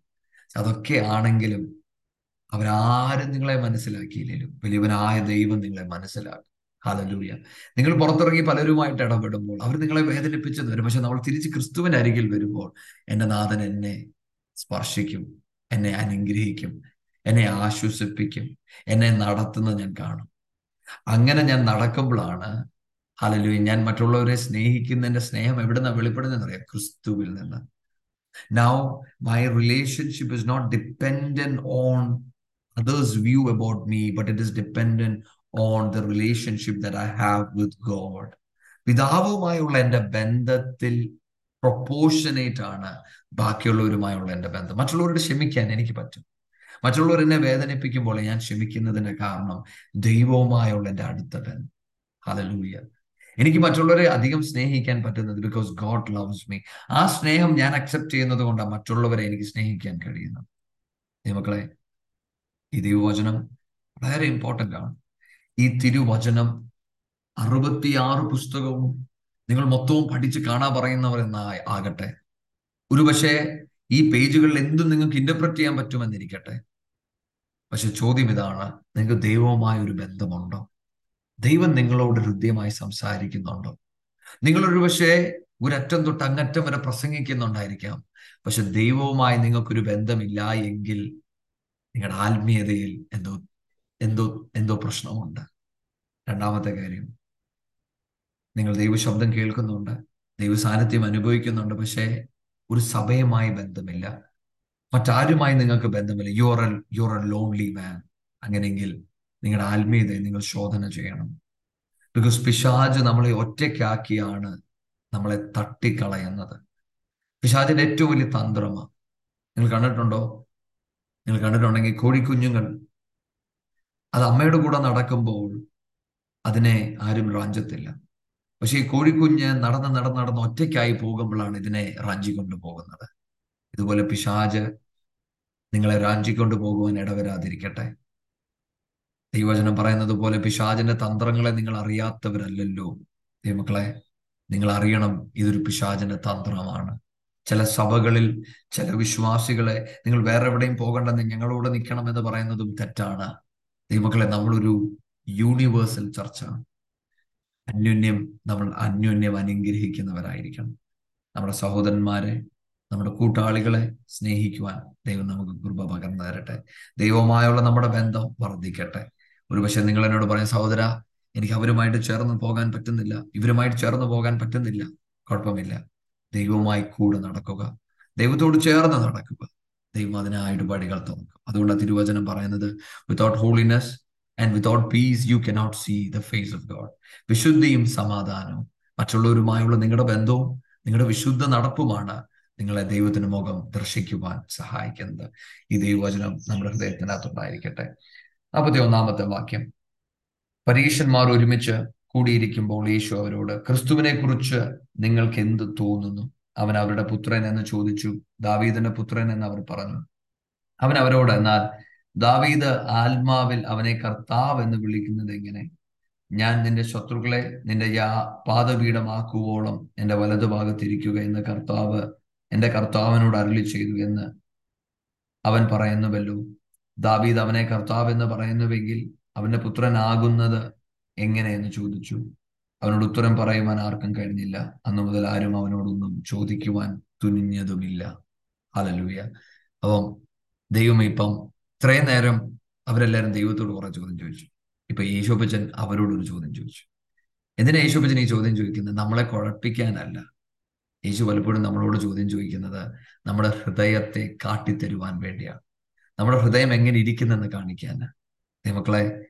അതൊക്കെ ആണെങ്കിലും അവരാരും നിങ്ങളെ മനസ്സിലാക്കിയില്ലെങ്കിലും വലിയവനായ ദൈവം നിങ്ങളെ മനസ്സിലാക്കും. ഹാലലൂയ നിങ്ങൾ പുറത്തിറങ്ങി പലരുമായിട്ട് ഇടപെടുമ്പോൾ അവർ നിങ്ങളെ വേദനിപ്പിച്ചെന്ന് വരും. പക്ഷെ നമ്മൾ തിരിച്ച് ക്രിസ്തുവിന്റെ അരികിൽ വരുമ്പോൾ എന്റെ നാഥൻ എന്നെ സ്പർശിക്കും എന്നെ അനുഗ്രഹിക്കും എന്നെ ആശ്വസിപ്പിക്കും എന്നെ നടത്തുന്ന ഞാൻ കാണും. അങ്ങനെ ഞാൻ നടക്കുമ്പോഴാണ് ഹാലലൂയ ഞാൻ മറ്റുള്ളവരെ സ്നേഹിക്കുന്നതിന്റെ സ്നേഹം എവിടെ നിന്നാണ് വെളിപ്പെടുന്നതെന്ന് അറിയാം? ക്രിസ്തുവിൽ നിന്ന്. Now my relationship is not dependent on others view about me but it is dependent on the relationship that I have with God. പിതാവുമായുള്ള എന്റെ ബന്ധത്തിൽ പ്രൊപ്പോർഷനേറ്റ് ആണ് ബാക്കിയുള്ളവരുമായുള്ള എന്റെ ബന്ധം. മറ്റുള്ളവരോട് ക്ഷമിക്കാൻ എനിക്ക് പറ്റും. മറ്റുള്ളവർ എന്നെ വേദനിപ്പിക്കുമ്പോൾ ഞാൻ ക്ഷമിക്കുന്നതിന്റെ കാരണം ദൈവവുമായുള്ള എന്റെ അടുത്ത ബന്ധം. ഹലലൂയ എനിക്ക് മറ്റുള്ളവരെ അധികം സ്നേഹിക്കാൻ പറ്റുന്നത് ബിക്കോസ് ഗോഡ് ലവ്സ് മീ ആ സ്നേഹം ഞാൻ അക്സെപ്റ്റ് ചെയ്യുന്നത് കൊണ്ടാണ് മറ്റുള്ളവരെ എനിക്ക് സ്നേഹിക്കാൻ കഴിയുന്നത്. മക്കളെ ഈ ദൈവവചനം വളരെ ഇമ്പോർട്ടന്റ് ആണ്. ഈ തിരുവചനം അറുപത്തിയാറ് പുസ്തകവും നിങ്ങൾ മൊത്തവും പഠിച്ച് കാണാൻ പറയുന്നവർ എന്നാ ആകട്ടെ. ഒരുപക്ഷെ ഈ പേജുകളിൽ എന്തും നിങ്ങൾക്ക് ഇന്റർപ്രറ്റ് ചെയ്യാൻ പറ്റുമെന്നിരിക്കട്ടെ. പക്ഷെ ചോദ്യം ഇതാണ് നിങ്ങൾക്ക് ദൈവവുമായ ഒരു ബന്ധമുണ്ടോ? ദൈവം നിങ്ങളോട് ഹൃദ്യമായി സംസാരിക്കുന്നുണ്ടോ? നിങ്ങളൊരു പക്ഷേ ഒരറ്റം തൊട്ട് അങ്ങറ്റം വരെ പ്രസംഗിക്കുന്നുണ്ടായിരിക്കാം. പക്ഷെ ദൈവവുമായി നിങ്ങൾക്കൊരു ബന്ധമില്ല എങ്കിൽ നിങ്ങളുടെ ആത്മീയതയിൽ എന്തോ എന്തോ എന്തോ പ്രശ്നമുണ്ട്. രണ്ടാമത്തെ കാര്യം നിങ്ങൾ ദൈവശബ്ദം കേൾക്കുന്നുണ്ട് ദൈവ സാന്നിധ്യം അനുഭവിക്കുന്നുണ്ട് പക്ഷേ ഒരു സഭയുമായി ബന്ധമില്ല. മറ്റാരുമായി നിങ്ങൾക്ക് ബന്ധമില്ല. You are you are a lonely man അങ്ങനെയെങ്കിൽ നിങ്ങളുടെ ആത്മീയതയെ നിങ്ങൾ ശോധന ചെയ്യണം. ബിക്കോസ് പിശാജ് നമ്മളെ ഒറ്റയ്ക്കാക്കിയാണ് നമ്മളെ തട്ടിക്കളയുന്നത്. പിശാജിന്റെ ഏറ്റവും വലിയ തന്ത്രമാണ് നിങ്ങൾ കണ്ടിട്ടുണ്ടോ? നിങ്ങൾ കണ്ടിട്ടുണ്ടെങ്കിൽ കോഴിക്കുഞ്ഞുങ്ങൾ അത് അമ്മയുടെ കൂടെ നടക്കുമ്പോൾ അതിനെ ആരും റാഞ്ചത്തില്ല. പക്ഷെ ഈ കോഴിക്കുഞ്ഞ് നടന്ന് നടന്ന് നടന്ന് ഒറ്റയ്ക്കായി പോകുമ്പോഴാണ് ഇതിനെ റാഞ്ചിക്കൊണ്ടു പോകുന്നത്. ഇതുപോലെ പിശാജ് നിങ്ങളെ റാഞ്ചിക്കൊണ്ടു പോകുവാൻ ഇടവരാതിരിക്കട്ടെ. ദൈവചനം പറയുന്നത് പോലെ പിശാജിന്റെ തന്ത്രങ്ങളെ നിങ്ങൾ അറിയാത്തവരല്ലല്ലോ. ദൈവമക്കളെ നിങ്ങൾ അറിയണം ഇതൊരു പിശാജിന്റെ തന്ത്രമാണ്. ചില സഭകളിൽ ചില വിശ്വാസികളെ നിങ്ങൾ വേറെ എവിടെയും പോകണ്ടെന്ന് ഞങ്ങളോട് നിൽക്കണം എന്ന് പറയുന്നതും തെറ്റാണ്. ദൈവമക്കളെ നമ്മളൊരു യൂണിവേഴ്സൽ ചർച്ച അന്യോന്യം നമ്മൾ അന്യോന്യം അനുഗ്രഹിക്കുന്നവരായിരിക്കണം. നമ്മുടെ സഹോദരന്മാരെ നമ്മുടെ കൂട്ടാളികളെ സ്നേഹിക്കുവാൻ ദൈവം നമുക്ക് കൃപ പകർന്നു തരട്ടെ. ദൈവവുമായുള്ള നമ്മുടെ ബന്ധം വർദ്ധിക്കട്ടെ. ഒരുപക്ഷെ നിങ്ങൾ എന്നോട് പറയും സഹോദര എനിക്ക് അവരുമായിട്ട് ചേർന്ന് പോകാൻ പറ്റുന്നില്ല. ഇവരുമായിട്ട് ചേർന്ന് പോകാൻ പറ്റുന്നില്ല. കുഴപ്പമില്ല. ദൈവവുമായി കൂടെ നടക്കുക. ദൈവത്തോട് ചേർന്ന് നടക്കുക. ദൈവം അതിനായിട്ട് ഇടപാടികൾ തുറക്കും. അതുകൊണ്ട് തിരുവചനം പറയുന്നത് without holiness and without peace you cannot see the face of God വിശുദ്ധിയും സമാധാനവും. മറ്റുള്ളവരുമായുള്ള നിങ്ങളുടെ ബന്ധവും നിങ്ങളുടെ വിശുദ്ധ നടപ്പുമാണ് നിങ്ങളെ ദൈവത്തിന് മുഖം ദർശിക്കുവാൻ സഹായിക്കുന്നത്. ഈ ദൈവവചനം നമ്മുടെ ഹൃദയത്തിനകത്തുണ്ടായിരിക്കട്ടെ. നാൽപ്പത്തി ഒന്നാമത്തെ വാക്യം. പരീക്ഷന്മാർ ഒരുമിച്ച് കൂടിയിരിക്കുമ്പോൾ യേശു അവരോട് ക്രിസ്തുവിനെ കുറിച്ച് നിങ്ങൾക്ക് എന്ത് തോന്നുന്നു? അവൻ അവരുടെ പുത്രൻ എന്ന് ചോദിച്ചു. ദാവീദിന്റെ പുത്രൻ എന്ന് അവർ പറഞ്ഞു. അവൻ അവരോട് എന്നാൽ ദാവീദ് ആത്മാവിൽ അവനെ കർത്താവ് എന്ന് വിളിക്കുന്നത് എങ്ങനെ? ഞാൻ നിന്റെ ശത്രുക്കളെ നിന്റെ യാ പാദപീഠമാക്കുവോളം എന്റെ വലതുഭാഗത്തിരിക്കുക എന്ന് കർത്താവ് എന്റെ കർത്താവിനോട് അരുളി ചെയ്തു എന്ന് അവൻ പറയുന്നുവല്ലോ. ദാവീദ് അവനെ കർത്താവ് എന്ന് പറയുന്നുവെങ്കിൽ അവന്റെ പുത്രനാകുന്നത് എങ്ങനെയെന്ന് ചോദിച്ചു. അവനോട് ഉത്തരം പറയുവാൻ ആർക്കും കഴിഞ്ഞില്ല. അന്നു മുതൽ ആരും അവനോടൊന്നും ചോദിക്കുവാൻ തുനിഞ്ഞതുമില്ല. അതല്ലൂയ അപ്പം ദൈവം ഇപ്പം ഇത്രയും നേരം അവരെല്ലാവരും ദൈവത്തോട് കുറെ ചോദ്യം ചോദിച്ചു. ഇപ്പൊ യേശോപ്പച്ചൻ അവരോടൊരു ചോദ്യം ചോദിച്ചു. എന്തിനാ യേശോപ്പച്ചൻ ഈ ചോദ്യം ചോദിക്കുന്നത്? നമ്മളെ കുഴപ്പിക്കാനല്ല. യേശു പലപ്പോഴും നമ്മളോട് ചോദ്യം ചോദിക്കുന്നത് നമ്മുടെ ഹൃദയത്തെ കാട്ടിത്തരുവാൻ വേണ്ടിയാണ്. നമ്മുടെ ഹൃദയം എങ്ങനെ ഇരിക്കുന്നെന്ന് കാണിക്കാൻ. മക്കളെ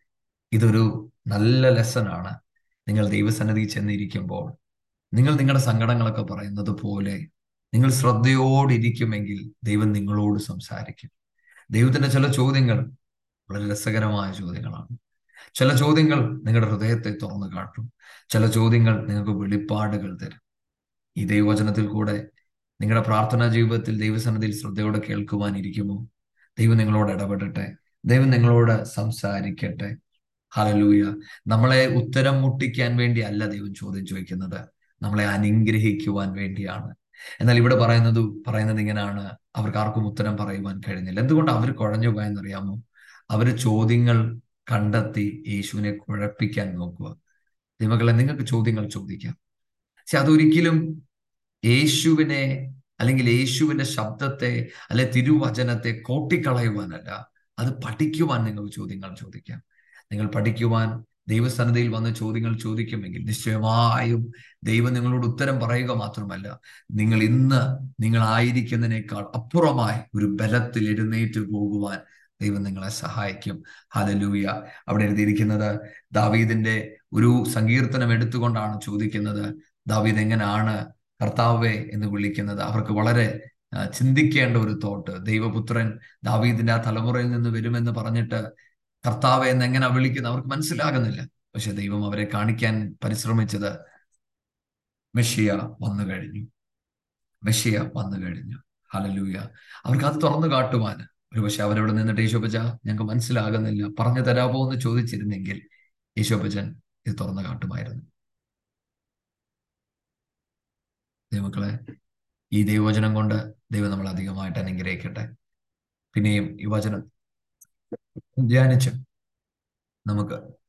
ഇതൊരു നല്ല ലെസൺ ആണ്. നിങ്ങൾ ദൈവസന്നിധി ചെന്നിരിക്കുമ്പോൾ നിങ്ങൾ നിങ്ങളുടെ സങ്കടങ്ങളൊക്കെ പറയുന്നത് പോലെ നിങ്ങൾ ശ്രദ്ധയോടിരിക്കുമെങ്കിൽ ദൈവം നിങ്ങളോട് സംസാരിക്കും. ദൈവത്തിന്റെ ചില ചോദ്യങ്ങൾ വളരെ രസകരമായ ചോദ്യങ്ങളാണ്. ചില ചോദ്യങ്ങൾ നിങ്ങളുടെ ഹൃദയത്തെ തുറന്നു കാട്ടും. ചില ചോദ്യങ്ങൾ നിങ്ങൾക്ക് വെളിപ്പാടുകൾ തരും. ഈ ദൈവവചനത്തിൽ കൂടെ നിങ്ങളുടെ പ്രാർത്ഥനാ ജീവിതത്തിൽ ദൈവസന്നിധിയിൽ ശ്രദ്ധയോടെ കേൾക്കുവാനിരിക്കുമോ? ദൈവം നിങ്ങളോട് ഇടപെടട്ടെ. ദൈവം നിങ്ങളോട് സംസാരിക്കട്ടെ. ഹലലൂയ നമ്മളെ ഉത്തരം മുട്ടിക്കാൻ വേണ്ടി അല്ല ദൈവം ചോദ്യം ചോദിക്കുന്നത്. നമ്മളെ അനുഗ്രഹിക്കുവാൻ വേണ്ടിയാണ്. എന്നാൽ ഇവിടെ പറയുന്നത് പറയുന്നത് ഇങ്ങനെയാണ്. അവർക്ക് ആർക്കും ഉത്തരം പറയുവാൻ കഴിഞ്ഞില്ല. എന്തുകൊണ്ട് അവർ കുഴഞ്ഞു പോയെന്നറിയാമോ അവർ ചോദ്യങ്ങൾ കണ്ടെത്തി യേശുവിനെ കുഴപ്പിക്കാൻ നോക്കുക. ദൈവങ്ങളെ നിങ്ങൾക്ക് ചോദ്യങ്ങൾ ചോദിക്കാം. പക്ഷെ അതൊരിക്കലും യേശുവിനെ അല്ലെങ്കിൽ യേശുവിന്റെ ശബ്ദത്തെ അല്ലെ തിരുവചനത്തെ കോട്ടിക്കളയുവാനല്ല. അത് പഠിക്കുവാൻ നിങ്ങൾക്ക് ചോദ്യങ്ങൾ ചോദിക്കാം. നിങ്ങൾ പഠിക്കുവാൻ ദൈവസന്നദ്ധയിൽ വന്ന ചോദ്യങ്ങൾ ചോദിക്കുമെങ്കിൽ നിശ്ചയമായും ദൈവം നിങ്ങളോട് ഉത്തരം പറയുക മാത്രമല്ല നിങ്ങൾ ഇന്ന് നിങ്ങൾ ആയിരിക്കുന്നതിനേക്കാൾ അപ്പുറമായി ഒരു ബലത്തിൽ എഴുന്നേറ്റ് പോകുവാൻ ദൈവം നിങ്ങളെ സഹായിക്കും. ഹലലൂയ അവിടെ എഴുതിയിരിക്കുന്നത് ദാവീദിന്റെ ഒരു സങ്കീർത്തനം എടുത്തുകൊണ്ടാണ് ചോദിക്കുന്നത് ദാവീദ് എങ്ങനെയാണ് കർത്താവെ എന്ന് വിളിക്കുന്നത്? അവർക്ക് വളരെ ചിന്തിക്കേണ്ട ഒരു തോട്ട് ദൈവപുത്രൻ ദാവീദിന്റെ ആ തലമുറയിൽ നിന്ന് വരുമെന്ന് പറഞ്ഞിട്ട് കർത്താവെ എന്ന് എങ്ങനെ വിളിക്കുന്നത് അവർക്ക് മനസ്സിലാകുന്നില്ല. പക്ഷെ ദൈവം അവരെ കാണിക്കാൻ പരിശ്രമിച്ചത് മെഷിയ വന്നു കഴിഞ്ഞു. മെഷിയ വന്നു കഴിഞ്ഞു. ഹലലൂയ അവർക്ക് അത് തുറന്നു കാട്ടുവാൻ. ഒരു പക്ഷെ അവരവിടെ നിന്നിട്ട് യേശോപ്പച്ച ഞങ്ങൾക്ക് മനസ്സിലാകുന്നില്ല. പറഞ്ഞു തരാമോ എന്ന് ചോദിച്ചിരുന്നെങ്കിൽ യേശോപ്പച്ചൻ ഇത് തുറന്നു കാട്ടുമായിരുന്നു. ദൈവക്കളെ ഈ ദൈവവചനം കൊണ്ട് ദൈവം നമ്മൾ അധികമായിട്ട് അനുഗ്രഹിക്കട്ടെ. പിന്നെയും ഈ വചനം ധ്യാനിച്ച്. നമുക്ക്